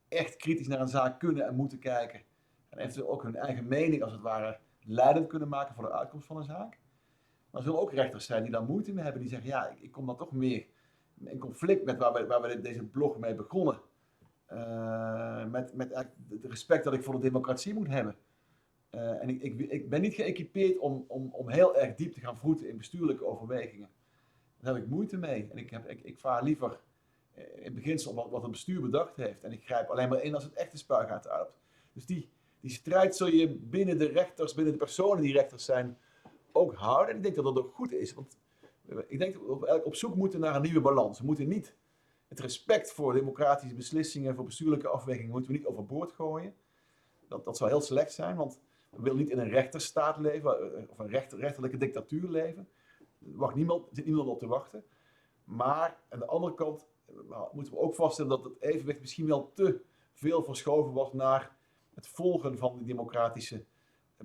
S1: echt kritisch naar een zaak kunnen en moeten kijken. En eventueel ook hun eigen mening, als het ware, leidend kunnen maken voor de uitkomst van een zaak. Maar er zullen ook rechters zijn die daar moeite mee hebben. Die zeggen, ja, ik, ik kom dan toch meer in conflict met waar we, waar we deze blog mee begonnen. Uh, met met het respect dat ik voor de democratie moet hebben. Uh, en ik, ik, ben niet geëquipeerd om, om, om heel erg diep te gaan vroeten in bestuurlijke overwegingen. Daar heb ik moeite mee. En ik, heb, ik, ik vaar liever eh, in beginsel wat, wat het bestuur bedacht heeft. En ik grijp alleen maar in als het echte spuigaat uit. Dus die, die strijd zul je binnen de rechters, binnen de personen die rechters zijn, ook houden. En ik denk dat dat ook goed is. Want ik denk dat we eigenlijk op zoek moeten naar een nieuwe balans. We moeten niet het respect voor democratische beslissingen, voor bestuurlijke afwegingen, moeten we niet overboord gooien. Dat, dat zou heel slecht zijn, want we willen niet in een rechterstaat leven, eh, of een rechter, rechterlijke dictatuur leven. Er wacht niemand, zit niemand op te wachten. Maar aan de andere kant eh, moeten we ook vaststellen dat het evenwicht misschien wel te veel verschoven was naar het volgen van die democratische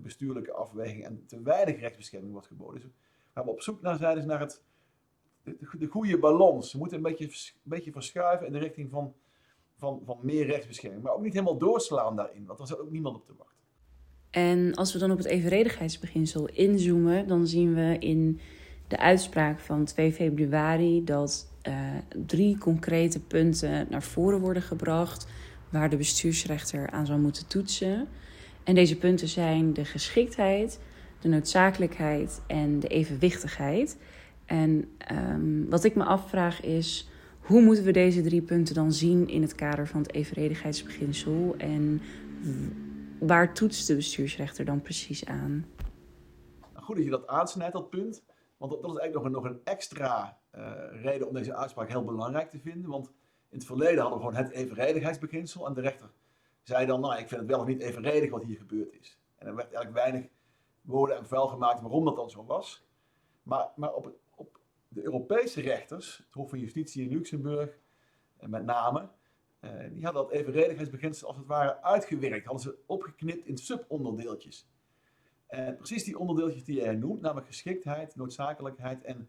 S1: bestuurlijke afweging en te weinig rechtsbescherming wordt geboden. Dus waar we op zoek naar zijn is naar het, de, de goede balans. We moeten een beetje, een beetje verschuiven in de richting van, van, van meer rechtsbescherming. Maar ook niet helemaal doorslaan daarin, want er zit ook niemand op te wachten.
S3: En als we dan op het evenredigheidsbeginsel inzoomen, dan zien we in de uitspraak van 2 februari dat uh, drie concrete punten naar voren worden gebracht waar de bestuursrechter aan zou moeten toetsen. En deze punten zijn de geschiktheid, de noodzakelijkheid en de evenwichtigheid. En um, wat ik me afvraag is, hoe moeten we deze drie punten dan zien in het kader van het evenredigheidsbeginsel? En waar toetst de bestuursrechter dan precies aan?
S1: Nou, goed dat je dat aansnijdt, dat punt. Want dat, is eigenlijk nog een, nog een extra uh, reden om deze uitspraak heel belangrijk te vinden. Want in het verleden hadden we gewoon het evenredigheidsbeginsel. En de rechter zei dan, nou, ik vind het wel of niet evenredig wat hier gebeurd is. En er werd eigenlijk weinig woorden en vuil gemaakt waarom dat dan zo was. Maar, maar op, op de Europese rechters, het Hof van Justitie in Luxemburg, eh, met name, eh, die hadden dat evenredigheidsbeginsel als het ware uitgewerkt. Hadden ze opgeknipt in subonderdeeltjes. En precies die onderdeeltjes die jij noemt, namelijk geschiktheid, noodzakelijkheid en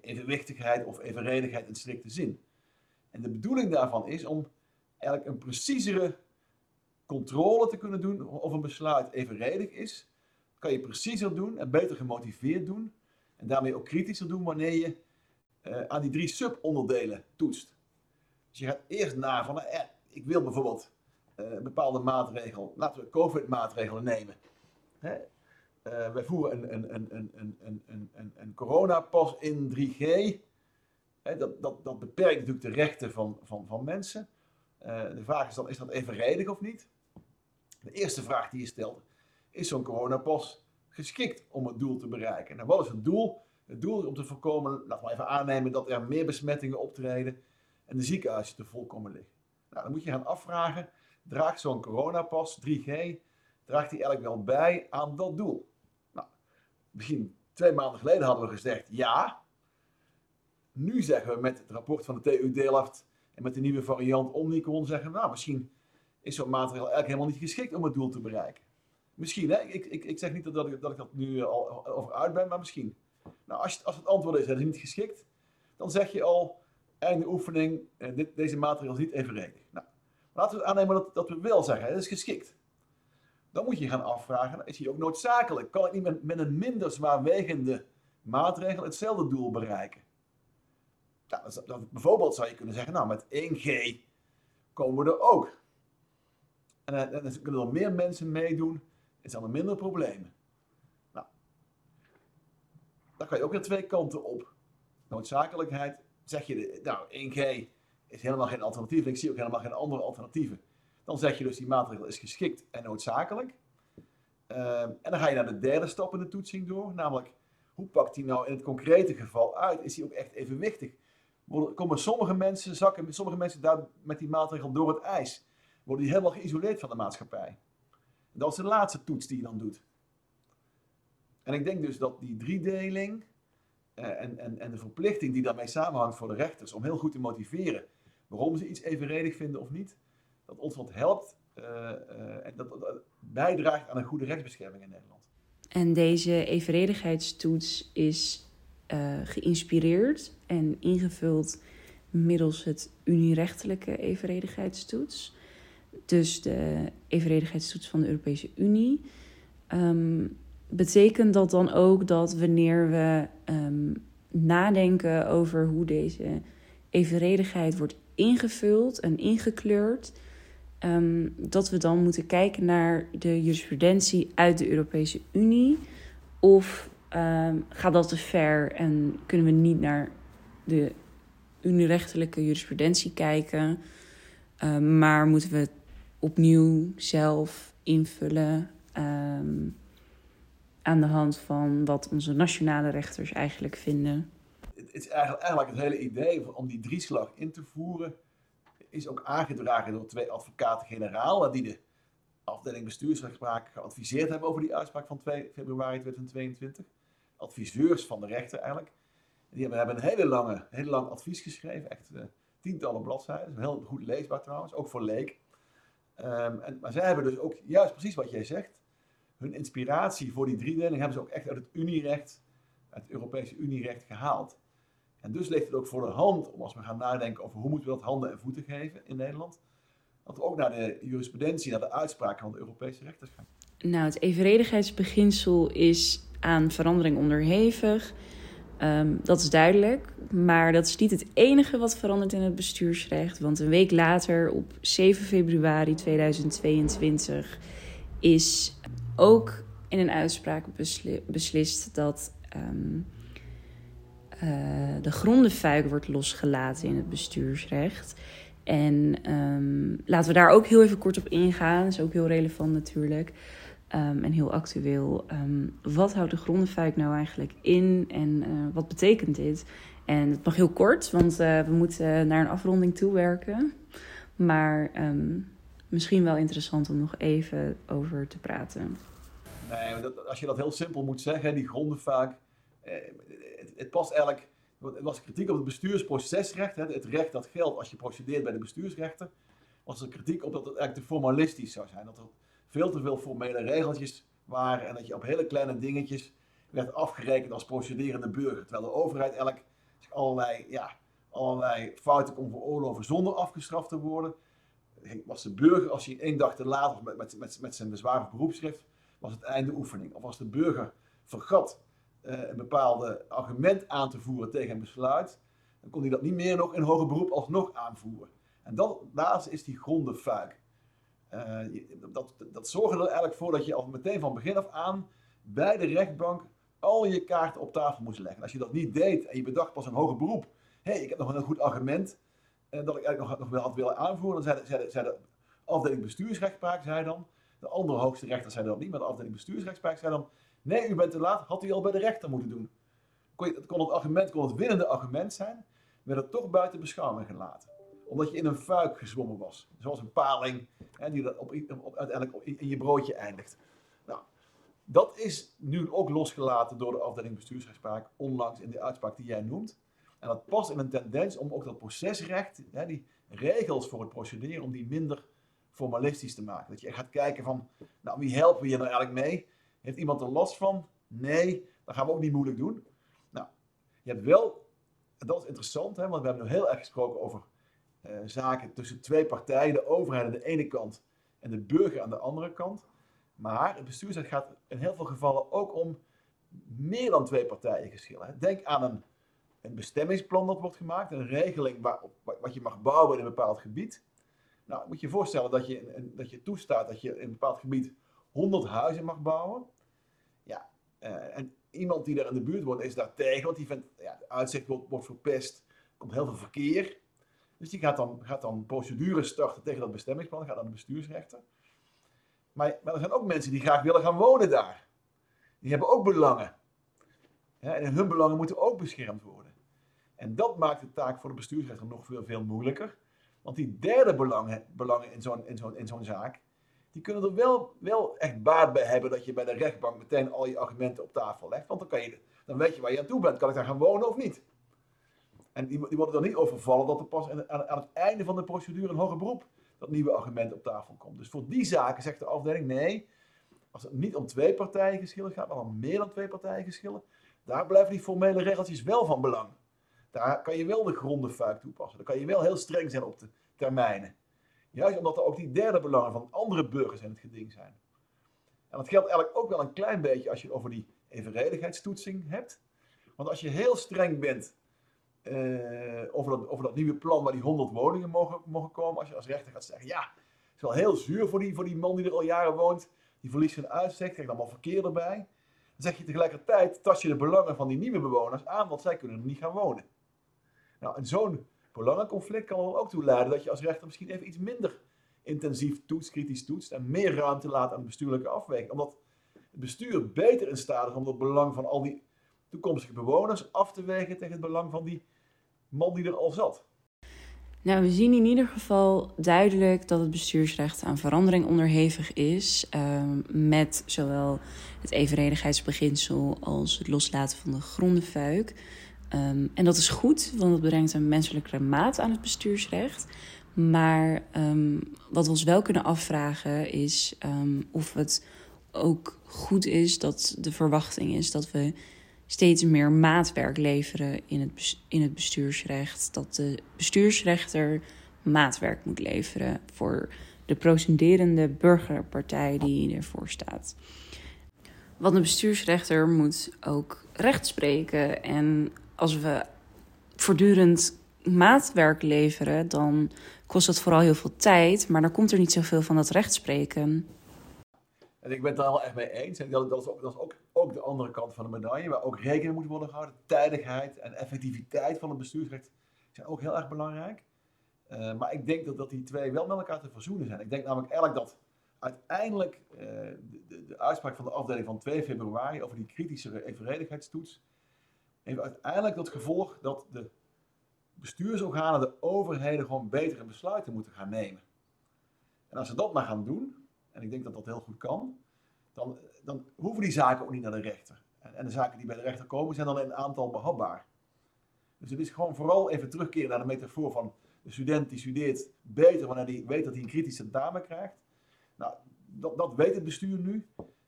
S1: evenwichtigheid of evenredigheid in strikte zin. En de bedoeling daarvan is om eigenlijk een preciezere controle te kunnen doen of een besluit evenredig is. kan je preciezer doen en beter gemotiveerd doen. En daarmee ook kritischer doen wanneer je uh, aan die drie subonderdelen toetst. Dus je gaat eerst na van, eh, ik wil bijvoorbeeld uh, een bepaalde maatregel, laten we COVID-maatregelen nemen. Hè? Wij voeren een, een, een, een, een, een, coronapas in 3G. Hè, dat, dat, dat beperkt natuurlijk de rechten van, van, van mensen. De vraag is dan, is dat evenredig of niet? De eerste vraag die je stelt, is zo'n coronapas geschikt om het doel te bereiken? Nou, wat is het doel? Het doel is om te voorkomen, laten we even aannemen, dat er meer besmettingen optreden en de ziekenhuizen te volkomen liggen. Nou, dan moet je gaan afvragen, draagt zo'n coronapas 3G, draagt die eigenlijk wel bij aan dat doel? Nou, misschien twee maanden geleden hadden we gezegd ja. Nu zeggen we met het rapport van de TU Delft en met de nieuwe variant Omicron zeggen we, nou, misschien is zo'n maatregel eigenlijk helemaal niet geschikt om het doel te bereiken. Misschien, hè? Ik, ik, ik zeg niet dat ik, dat ik dat nu al over uit ben, maar misschien. Nou, als, als het antwoord is, het is niet geschikt, dan zeg je al, einde oefening, eh, dit, deze maatregel is niet evenredig. Nou, laten we aannemen dat, dat we wel zeggen, het is geschikt. Dan moet je gaan afvragen, is hij ook noodzakelijk? Kan ik niet met, een minder zwaarwegende maatregel hetzelfde doel bereiken? Nou, bijvoorbeeld zou je kunnen zeggen, nou met 1G komen we er ook. En, en dan kunnen er meer mensen meedoen, is dan er minder problemen. Nou, dan kan je ook weer twee kanten op. Noodzakelijkheid, zeg je, nou 1G is helemaal geen alternatief. En ik zie ook helemaal geen andere alternatieven. Dan zeg je dus die maatregel is geschikt en noodzakelijk. Uh, en dan ga je naar de derde stap in de toetsing door, namelijk hoe pakt die nou in het concrete geval uit? Is die ook echt evenwichtig? Komen sommige mensen, zakken sommige mensen daar met die maatregel door het ijs? Worden die helemaal geïsoleerd van de maatschappij? Dat is de laatste toets die je dan doet. En ik denk dus dat die driedeling uh, en, en, en de verplichting die daarmee samenhangt voor de rechters om heel goed te motiveren waarom ze iets evenredig vinden of niet, dat ons wat helpt uh, uh, en dat, dat, bijdraagt aan een goede rechtsbescherming in Nederland.
S3: En deze evenredigheidstoets is geïnspireerd en ingevuld middels het unierechtelijke evenredigheidstoets dus de evenredigheidstoets van de Europese Unie. Um, betekent dat dan ook dat wanneer we um, nadenken over hoe deze evenredigheid wordt ingevuld en ingekleurd, um, dat we dan moeten kijken naar de jurisprudentie uit de Europese Unie? Of gaat dat te ver en kunnen we niet naar de unierechtelijke jurisprudentie kijken? maar moeten we opnieuw zelf invullen um, aan de hand van wat onze nationale rechters eigenlijk vinden.
S1: Het is eigenlijk, het hele idee om die drieslag in te voeren, is ook aangedragen door twee advocaten-generaal die de afdeling bestuursrechtspraak geadviseerd hebben over die uitspraak van 2 februari 2022. Adviseurs van de rechter eigenlijk. Die hebben, een hele lange, hele lang advies geschreven, echt uh, tientallen bladzijden. Heel goed leesbaar trouwens, ook voor leek. Um, en, maar zij hebben dus ook juist precies wat jij zegt. Hun inspiratie voor die driedeling hebben ze ook echt uit het Unierecht, het Europese Unierecht gehaald. En dus ligt het ook voor de hand om als we gaan nadenken over hoe moeten we dat handen en voeten geven in Nederland, dat we ook naar de jurisprudentie, naar de uitspraken van de Europese rechters gaan.
S3: Nou, het evenredigheidsbeginsel is aan verandering onderhevig. Um, dat is duidelijk, maar dat is niet het enige wat verandert in het bestuursrecht. Want een week later, op 7 februari 2022, is ook in een uitspraak besli beslist dat um, uh, de grondenfuik wordt losgelaten in het bestuursrecht. En um, laten we daar ook heel even kort op ingaan. Dat is ook heel relevant natuurlijk. Um, en heel actueel. Um, wat houdt de grondenfuik nou eigenlijk in en uh, wat betekent dit? En het mag heel kort, want uh, we moeten naar een afronding toe werken. Maar um, misschien wel interessant om nog even over te praten.
S1: Nee, als je dat heel simpel moet zeggen, die grondenfuik. Eh, het, het, past eigenlijk. Er was kritiek op het bestuursprocesrecht, hè, het recht dat geldt als je procedeert bij de bestuursrechter. Was er kritiek op dat het eigenlijk te formalistisch zou zijn. Dat veel te veel formele regeltjes waren en dat je op hele kleine dingetjes werd afgerekend als procederende burger. Terwijl de overheid zich allerlei, ja, allerlei fouten kon veroorloven zonder afgestraft te worden. Was de burger, als hij één dag te laat was met, met, met, zijn bezwaar of beroepsschrift, was het einde oefening. Of als de burger vergat uh, een bepaalde argument aan te voeren tegen een besluit, dan kon hij dat niet meer nog in hoger beroep alsnog aanvoeren. En dat laatste is die gronde fuik. Uh, dat, dat zorgde er eigenlijk voor dat je al meteen van begin af aan bij de rechtbank al je kaarten op tafel moest leggen. Als je dat niet deed en je bedacht pas een hoger beroep, hé, hey, ik heb nog een goed argument uh, dat ik eigenlijk nog, nog wel had willen aanvoeren, dan zei de, de, afdeling bestuursrechtspraak, zei dan, de andere hoogste rechter zei dat niet, maar de afdeling bestuursrechtspraak zei dan, Nee, u bent te laat, had u al bij de rechter moeten doen. Kon, kon het argument, kon het winnende argument zijn, werd het toch buiten beschouwing gelaten. Omdat je in een fuik gezwommen was. Zoals een paling, die dat op, op, uiteindelijk in je broodje eindigt. Nou, dat is nu ook losgelaten door de afdeling bestuursrechtspraak, onlangs in de uitspraak die jij noemt. En dat past in een tendens om ook dat procesrecht, hè, die regels voor het procederen, om die minder formalistisch te maken. Dat je gaat kijken van, nou wie helpen we hier nou eigenlijk mee? Heeft iemand er last van? Nee, dan gaan we ook niet moeilijk doen. Nou, je hebt wel, dat is interessant, hè, want we hebben nu heel erg gesproken over uh, zaken tussen twee partijen, de overheid aan de ene kant en de burger aan de andere kant. Maar het bestuursrecht gaat in heel veel gevallen ook om meer dan twee partijen geschillen. Denk aan een, een bestemmingsplan dat wordt gemaakt, een regeling waar, wat je mag bouwen in een bepaald gebied. Nou, moet je je voorstellen dat je, dat je toestaat dat je in een bepaald gebied 100 huizen mag bouwen. Ja, uh, en iemand die daar in de buurt woont is daar tegen, want die vindt, ja, het uitzicht wordt, wordt verpest, er komt heel veel verkeer. Dus die gaat dan, gaat dan procedures starten tegen dat bestemmingsplan, gaat naar de bestuursrechter. Maar, er zijn ook mensen die graag willen gaan wonen daar. Die hebben ook belangen. En hun belangen moeten ook beschermd worden. En dat maakt de taak voor de bestuursrechter nog veel, veel moeilijker. Want die derde belangen, belangen in zo'n in zo'n in zo'n zaak, die kunnen er wel, wel echt baat bij hebben dat je bij de rechtbank meteen al je argumenten op tafel legt. Want dan, kan je, dan weet je waar je aan toe bent. Kan ik daar gaan wonen of niet? En die, worden er niet overvallen dat er pas aan, aan, het einde van de procedure een hoger beroep dat nieuwe argument op tafel komt. Dus voor die zaken zegt de afdeling nee. Als het niet om twee partijen geschillen gaat, maar om meer dan twee partijen geschillen, daar blijven die formele regeltjes wel van belang. Daar kan je wel de gronde fuik toepassen. Dan kan je wel heel streng zijn op de termijnen. Juist omdat er ook die derde belangen van andere burgers in het geding zijn. En dat geldt eigenlijk ook wel een klein beetje als je het over die evenredigheidstoetsing hebt. Want als je heel streng bent over, dat, over dat nieuwe plan waar die 100 woningen mogen, mogen komen, als je als rechter gaat zeggen, ja, het is wel heel zuur voor die, voor die man die er al jaren woont, die verliest zijn uitzicht, krijgt allemaal verkeer erbij. Dan zeg je tegelijkertijd, tas je de belangen van die nieuwe bewoners aan, want zij kunnen er niet gaan wonen. Nou, en zo'n belangenconflict kan er ook toe leiden dat je als rechter misschien even iets minder intensief toetst, kritisch toetst en meer ruimte laat aan de bestuurlijke afweging. Omdat het bestuur beter in staat is om het belang van al die toekomstige bewoners af te wegen tegen het belang van die man die er al zat.
S3: Nou, we zien in ieder geval duidelijk dat het bestuursrecht aan verandering onderhevig is. Uh, met zowel het evenredigheidsbeginsel als het loslaten van de grondenfuik. Um, en dat is goed, want dat brengt een menselijke maat aan het bestuursrecht. Maar um, wat we ons wel kunnen afvragen is of het ook goed is dat de verwachting is dat we steeds meer maatwerk leveren in het, in het bestuursrecht. Dat de bestuursrechter maatwerk moet leveren voor de procederende burgerpartij die ervoor staat. Want een bestuursrechter moet ook recht spreken en als we voortdurend maatwerk leveren, dan kost dat vooral heel veel tijd, maar dan komt er niet zoveel van dat rechtspreken.
S1: En ik ben het daar wel echt mee eens. En dat, is, ook, dat is ook, ook, de andere kant van de medaille, waar ook rekening moet worden gehouden. Tijdigheid en effectiviteit van het bestuursrecht zijn ook heel erg belangrijk. Uh, maar ik denk dat, dat die twee wel met elkaar te verzoenen zijn. Ik denk namelijk eigenlijk dat uiteindelijk uh, de, de, uitspraak van de afdeling van 2 februari over die kritische evenredigheidstoets heeft uiteindelijk tot gevolg dat de bestuursorganen, de overheden, gewoon betere besluiten moeten gaan nemen. En als ze dat maar gaan doen, en ik denk dat dat heel goed kan, dan, dan hoeven die zaken ook niet naar de rechter. En, en de zaken die bij de rechter komen zijn dan in een aantal behapbaar. Dus het is gewoon vooral even terugkeren naar de metafoor van de student die studeert beter wanneer hij weet dat hij een kritisch tentamen krijgt. Nou, dat, dat weet het bestuur nu.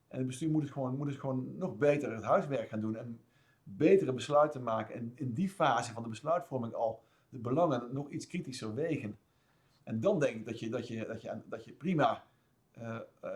S1: En het bestuur moet het, gewoon, moet het gewoon nog beter het huiswerk gaan doen en betere besluiten maken. En in die fase van de besluitvorming al de belangen nog iets kritischer wegen. En dan denk ik dat je, dat je, dat je, dat je prima uh, uh,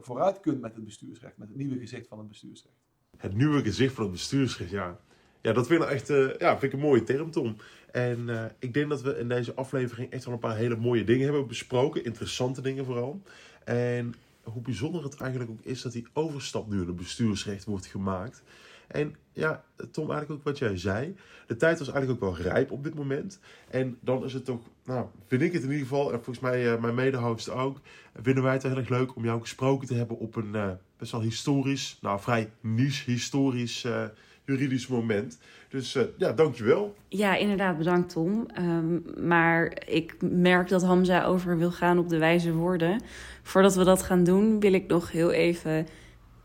S1: vooruit kunt met het bestuursrecht, met het nieuwe gezicht van het bestuursrecht.
S2: Het nieuwe gezicht van het bestuursrecht, ja. Ja, dat vind ik echt ja, vind ik een mooie term, Tom. En ik denk dat we in deze aflevering echt wel een paar hele mooie dingen hebben besproken. Interessante dingen vooral. En hoe bijzonder het eigenlijk ook is dat die overstap nu in het bestuursrecht wordt gemaakt. En ja, Tom, eigenlijk ook wat jij zei. De tijd was eigenlijk ook wel rijp op dit moment. En dan is het toch, nou, vind ik het in ieder geval, en volgens mij uh, mijn medehost ook, vinden wij het heel erg leuk om jou gesproken te hebben op een uh, best wel historisch, nou vrij niche historisch uh, juridisch moment. Dus ja, dankjewel.
S3: Ja, inderdaad, bedankt Tom. Um, maar ik merk dat Hamza over wil gaan op de wijze woorden. Voordat we dat gaan doen, wil ik nog heel even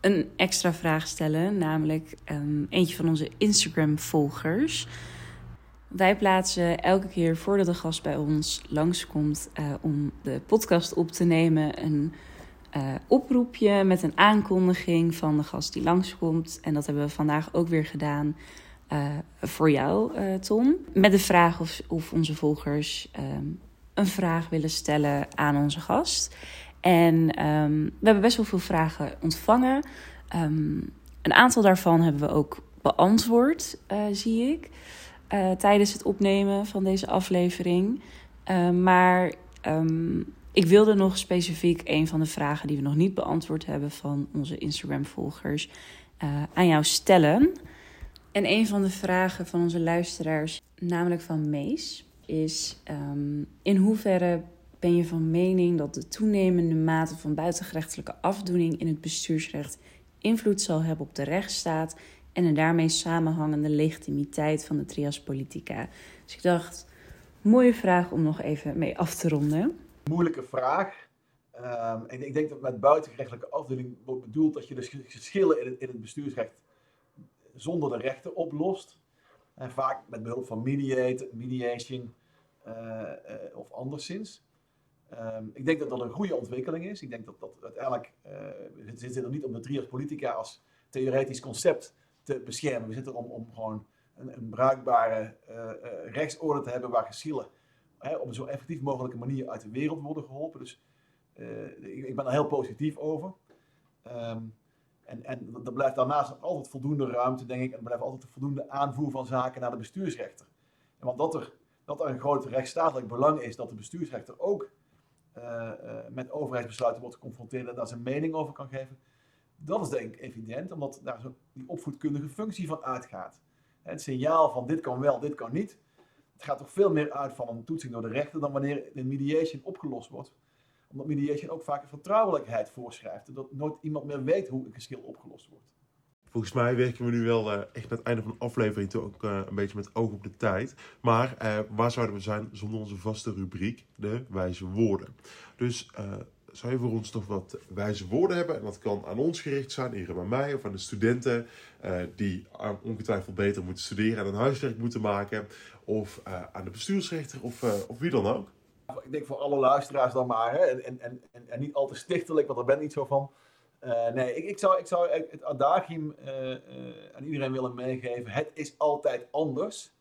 S3: een extra vraag stellen, namelijk um, eentje van onze Instagram-volgers. Wij plaatsen elke keer voordat de gast bij ons langskomt uh, om de podcast op te nemen een uh, oproepje met een aankondiging van de gast die langskomt. En dat hebben we vandaag ook weer gedaan uh, voor jou, Tom. Met de vraag of, of onze volgers um, een vraag willen stellen aan onze gast. En um, we hebben best wel veel vragen ontvangen. Um, een aantal daarvan hebben we ook beantwoord, uh, zie ik, uh, tijdens het opnemen van deze aflevering. Uh, maar ik wilde nog specifiek een van de vragen die we nog niet beantwoord hebben van onze Instagram-volgers aan jou stellen. En een van de vragen van onze luisteraars, namelijk van Mees, is: in hoeverre ben je van mening dat de toenemende mate van buitengerechtelijke afdoening in het bestuursrecht invloed zal hebben op de rechtsstaat en een daarmee samenhangende legitimiteit van de trias politica? Dus ik dacht, mooie vraag om nog even mee af te ronden.
S1: Moeilijke vraag. Um, en ik denk dat met buitengerechtelijke afdoening wordt bedoeld dat je dus geschillen in het, in het bestuursrecht zonder de rechten oplost. En vaak met behulp van mediate, mediation uh, of anderszins. Um, ik denk dat dat een goede ontwikkeling is. Ik denk dat dat uiteindelijk, uh, we zitten er niet om de trias politica als theoretisch concept te beschermen. We zitten er om, om gewoon een, een bruikbare uh, uh, rechtsorde te hebben waar geschillen hè, op een zo effectief mogelijke manier uit de wereld worden geholpen. Dus ik, ben er heel positief over. Um, en, en er blijft daarnaast altijd voldoende ruimte, denk ik, en er blijft altijd voldoende aanvoer van zaken naar de bestuursrechter. En want dat er, dat er een groot rechtsstatelijk belang is dat de bestuursrechter ook met overheidsbesluiten wordt geconfronteerd en daar zijn mening over kan geven. Dat is denk ik evident, omdat daar zo die opvoedkundige functie van uitgaat. Het signaal van dit kan wel, dit kan niet. Het gaat toch veel meer uit van een toetsing door de rechter dan wanneer de mediation opgelost wordt. Omdat mediation ook vaak een vertrouwelijkheid voorschrijft. Dat nooit iemand meer weet hoe een geschil opgelost wordt.
S2: Volgens mij werken we nu wel uh, echt met het einde van de aflevering toe ook uh, een beetje met oog op de tijd. Maar uh, waar zouden we zijn zonder onze vaste rubriek, de wijze woorden? Dus zou je voor ons nog wat wijze woorden hebben? En dat kan aan ons gericht zijn, eerder bij mij of aan de studenten die ongetwijfeld beter moeten studeren en een huiswerk moeten maken. Of aan de bestuursrechter of, of wie dan ook.
S1: Ik denk voor alle luisteraars dan maar, hè? En, en, en, en niet al te stichtelijk, want daar ben ik niet zo van. Uh, nee, ik, ik, zou, ik zou het adagium uh, aan iedereen willen meegeven. Het is altijd anders.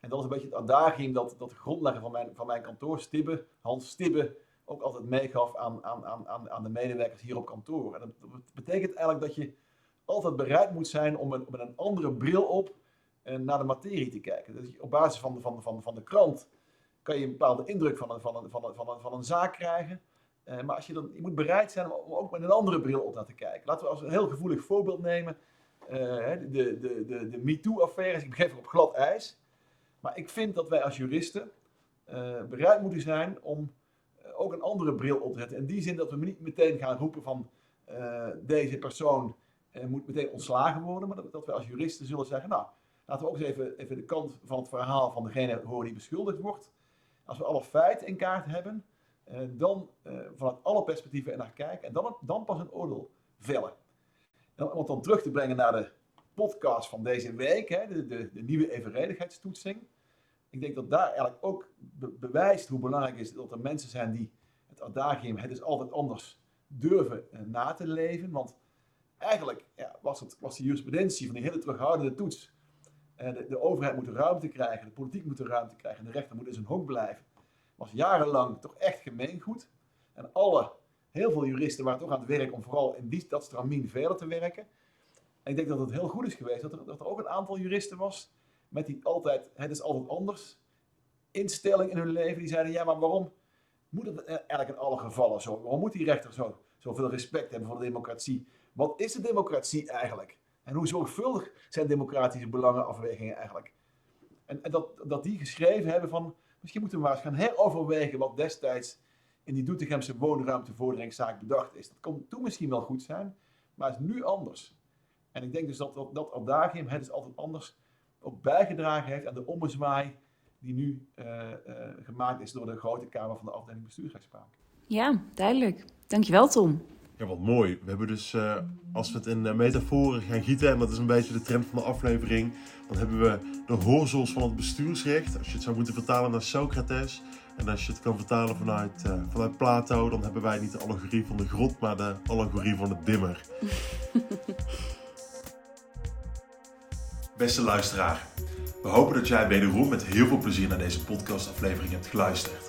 S1: En dat is een beetje het adagium dat, dat de grondlegger van mijn, van mijn kantoor, Stibbe, Hans Stibbe, ook altijd meegaf aan, aan, aan, aan de medewerkers hier op kantoor. En dat, betekent eigenlijk dat je altijd bereid moet zijn om met een andere bril op naar de materie te kijken. Op basis van de, van, van, van de krant kan je een bepaalde indruk van van van van van een zaak krijgen. Uh, maar als je, dan, je moet bereid zijn om ook met een andere bril op naar te kijken. Laten we als een heel gevoelig voorbeeld nemen. Uh, de de, de, de MeToo-affaires. Ik begeef op glad ijs. Maar ik vind dat wij als juristen uh, bereid moeten zijn om ook een andere bril op te zetten. In die zin dat we niet meteen gaan roepen van deze persoon moet meteen ontslagen worden. Maar dat, dat we als juristen zullen zeggen, nou, laten we ook eens even, even de kant van het verhaal van degene horen die beschuldigd wordt. Als we alle feiten in kaart hebben, dan uh, vanuit alle perspectieven er naar kijken en dan, dan pas een oordeel vellen. En om het dan terug te brengen naar de, podcast van deze week, hè, de, de, de nieuwe evenredigheidstoetsing. Ik denk dat daar eigenlijk ook bewijst hoe belangrijk is dat er mensen zijn die het adagium, het is altijd anders, durven eh, na te leven. Want eigenlijk ja, was, het, was de jurisprudentie van die hele terughoudende toets. De, de, overheid moet ruimte krijgen, de politiek moet ruimte krijgen, de rechter moet in zijn hok blijven. Was jarenlang toch echt gemeengoed. En alle, heel veel juristen waren toch aan het werk om vooral in die, dat stramien verder te werken. En ik denk dat het heel goed is geweest dat er, dat er ook een aantal juristen was met die altijd, het is altijd anders, instelling in hun leven. Die zeiden, ja, maar waarom moet het eigenlijk in alle gevallen zo? Waarom moet die rechter zo, zoveel respect hebben voor de democratie? Wat is de democratie eigenlijk? En hoe zorgvuldig zijn democratische belangenafwegingen eigenlijk? En, en dat, dat die geschreven hebben van, misschien moeten we maar eens gaan heroverwegen wat destijds in die Doetinchemse woonruimtevorderingszaak bedacht is. Dat kon toen misschien wel goed zijn, maar het is nu anders. En ik denk dus dat dat, dat adagium, het is altijd anders, ook bijgedragen heeft aan de ommezwaai die nu uh, uh, gemaakt is door de grote Kamer van de afdeling bestuursrechtspraak.
S3: Ja, duidelijk. Dankjewel Tom.
S2: Ja, wat mooi. We hebben dus, uh, als we het in metaforen gaan gieten, en dat is een beetje de trend van de aflevering, dan hebben we de hoorzels van het bestuursrecht. Als je het zou moeten vertalen naar Socrates, en als je het kan vertalen vanuit, uh, vanuit Plato, dan hebben wij niet de allegorie van de grot, maar de allegorie van de dimmer. [LAUGHS] Beste luisteraar, we hopen dat jij wederom met heel veel plezier naar deze podcastaflevering hebt geluisterd.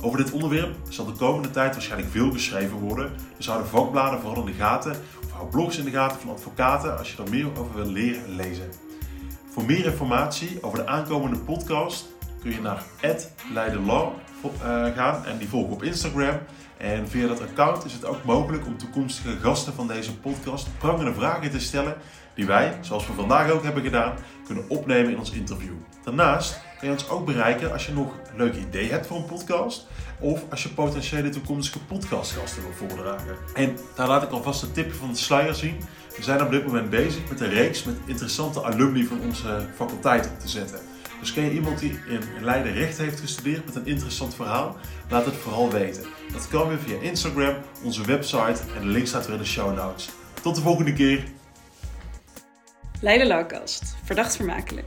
S2: Over dit onderwerp zal de komende tijd waarschijnlijk veel geschreven worden, dus hou de vakbladen vooral in de gaten of hou blogs in de gaten van advocaten als je er meer over wil leren en lezen. Voor meer informatie over de aankomende podcast kun je naar @leidenlaw uh, gaan en die volgen op Instagram. En via dat account is het ook mogelijk om toekomstige gasten van deze podcast prangende vragen te stellen die wij, zoals we vandaag ook hebben gedaan, kunnen opnemen in ons interview. Daarnaast kun je ons ook bereiken als je nog een leuk idee hebt voor een podcast of als je potentiële toekomstige podcastgasten wil voordragen. En daar laat ik alvast een tipje van de sluier zien. We zijn op dit moment bezig met een reeks met interessante alumni van onze faculteit op te zetten. Dus ken je iemand die in Leiden recht heeft gestudeerd met een interessant verhaal? Laat het vooral weten. Dat kan weer via Instagram, onze website en de link staat weer in de show notes. Tot de volgende keer.
S3: Leiden Lowcast. Verdacht vermakelijk.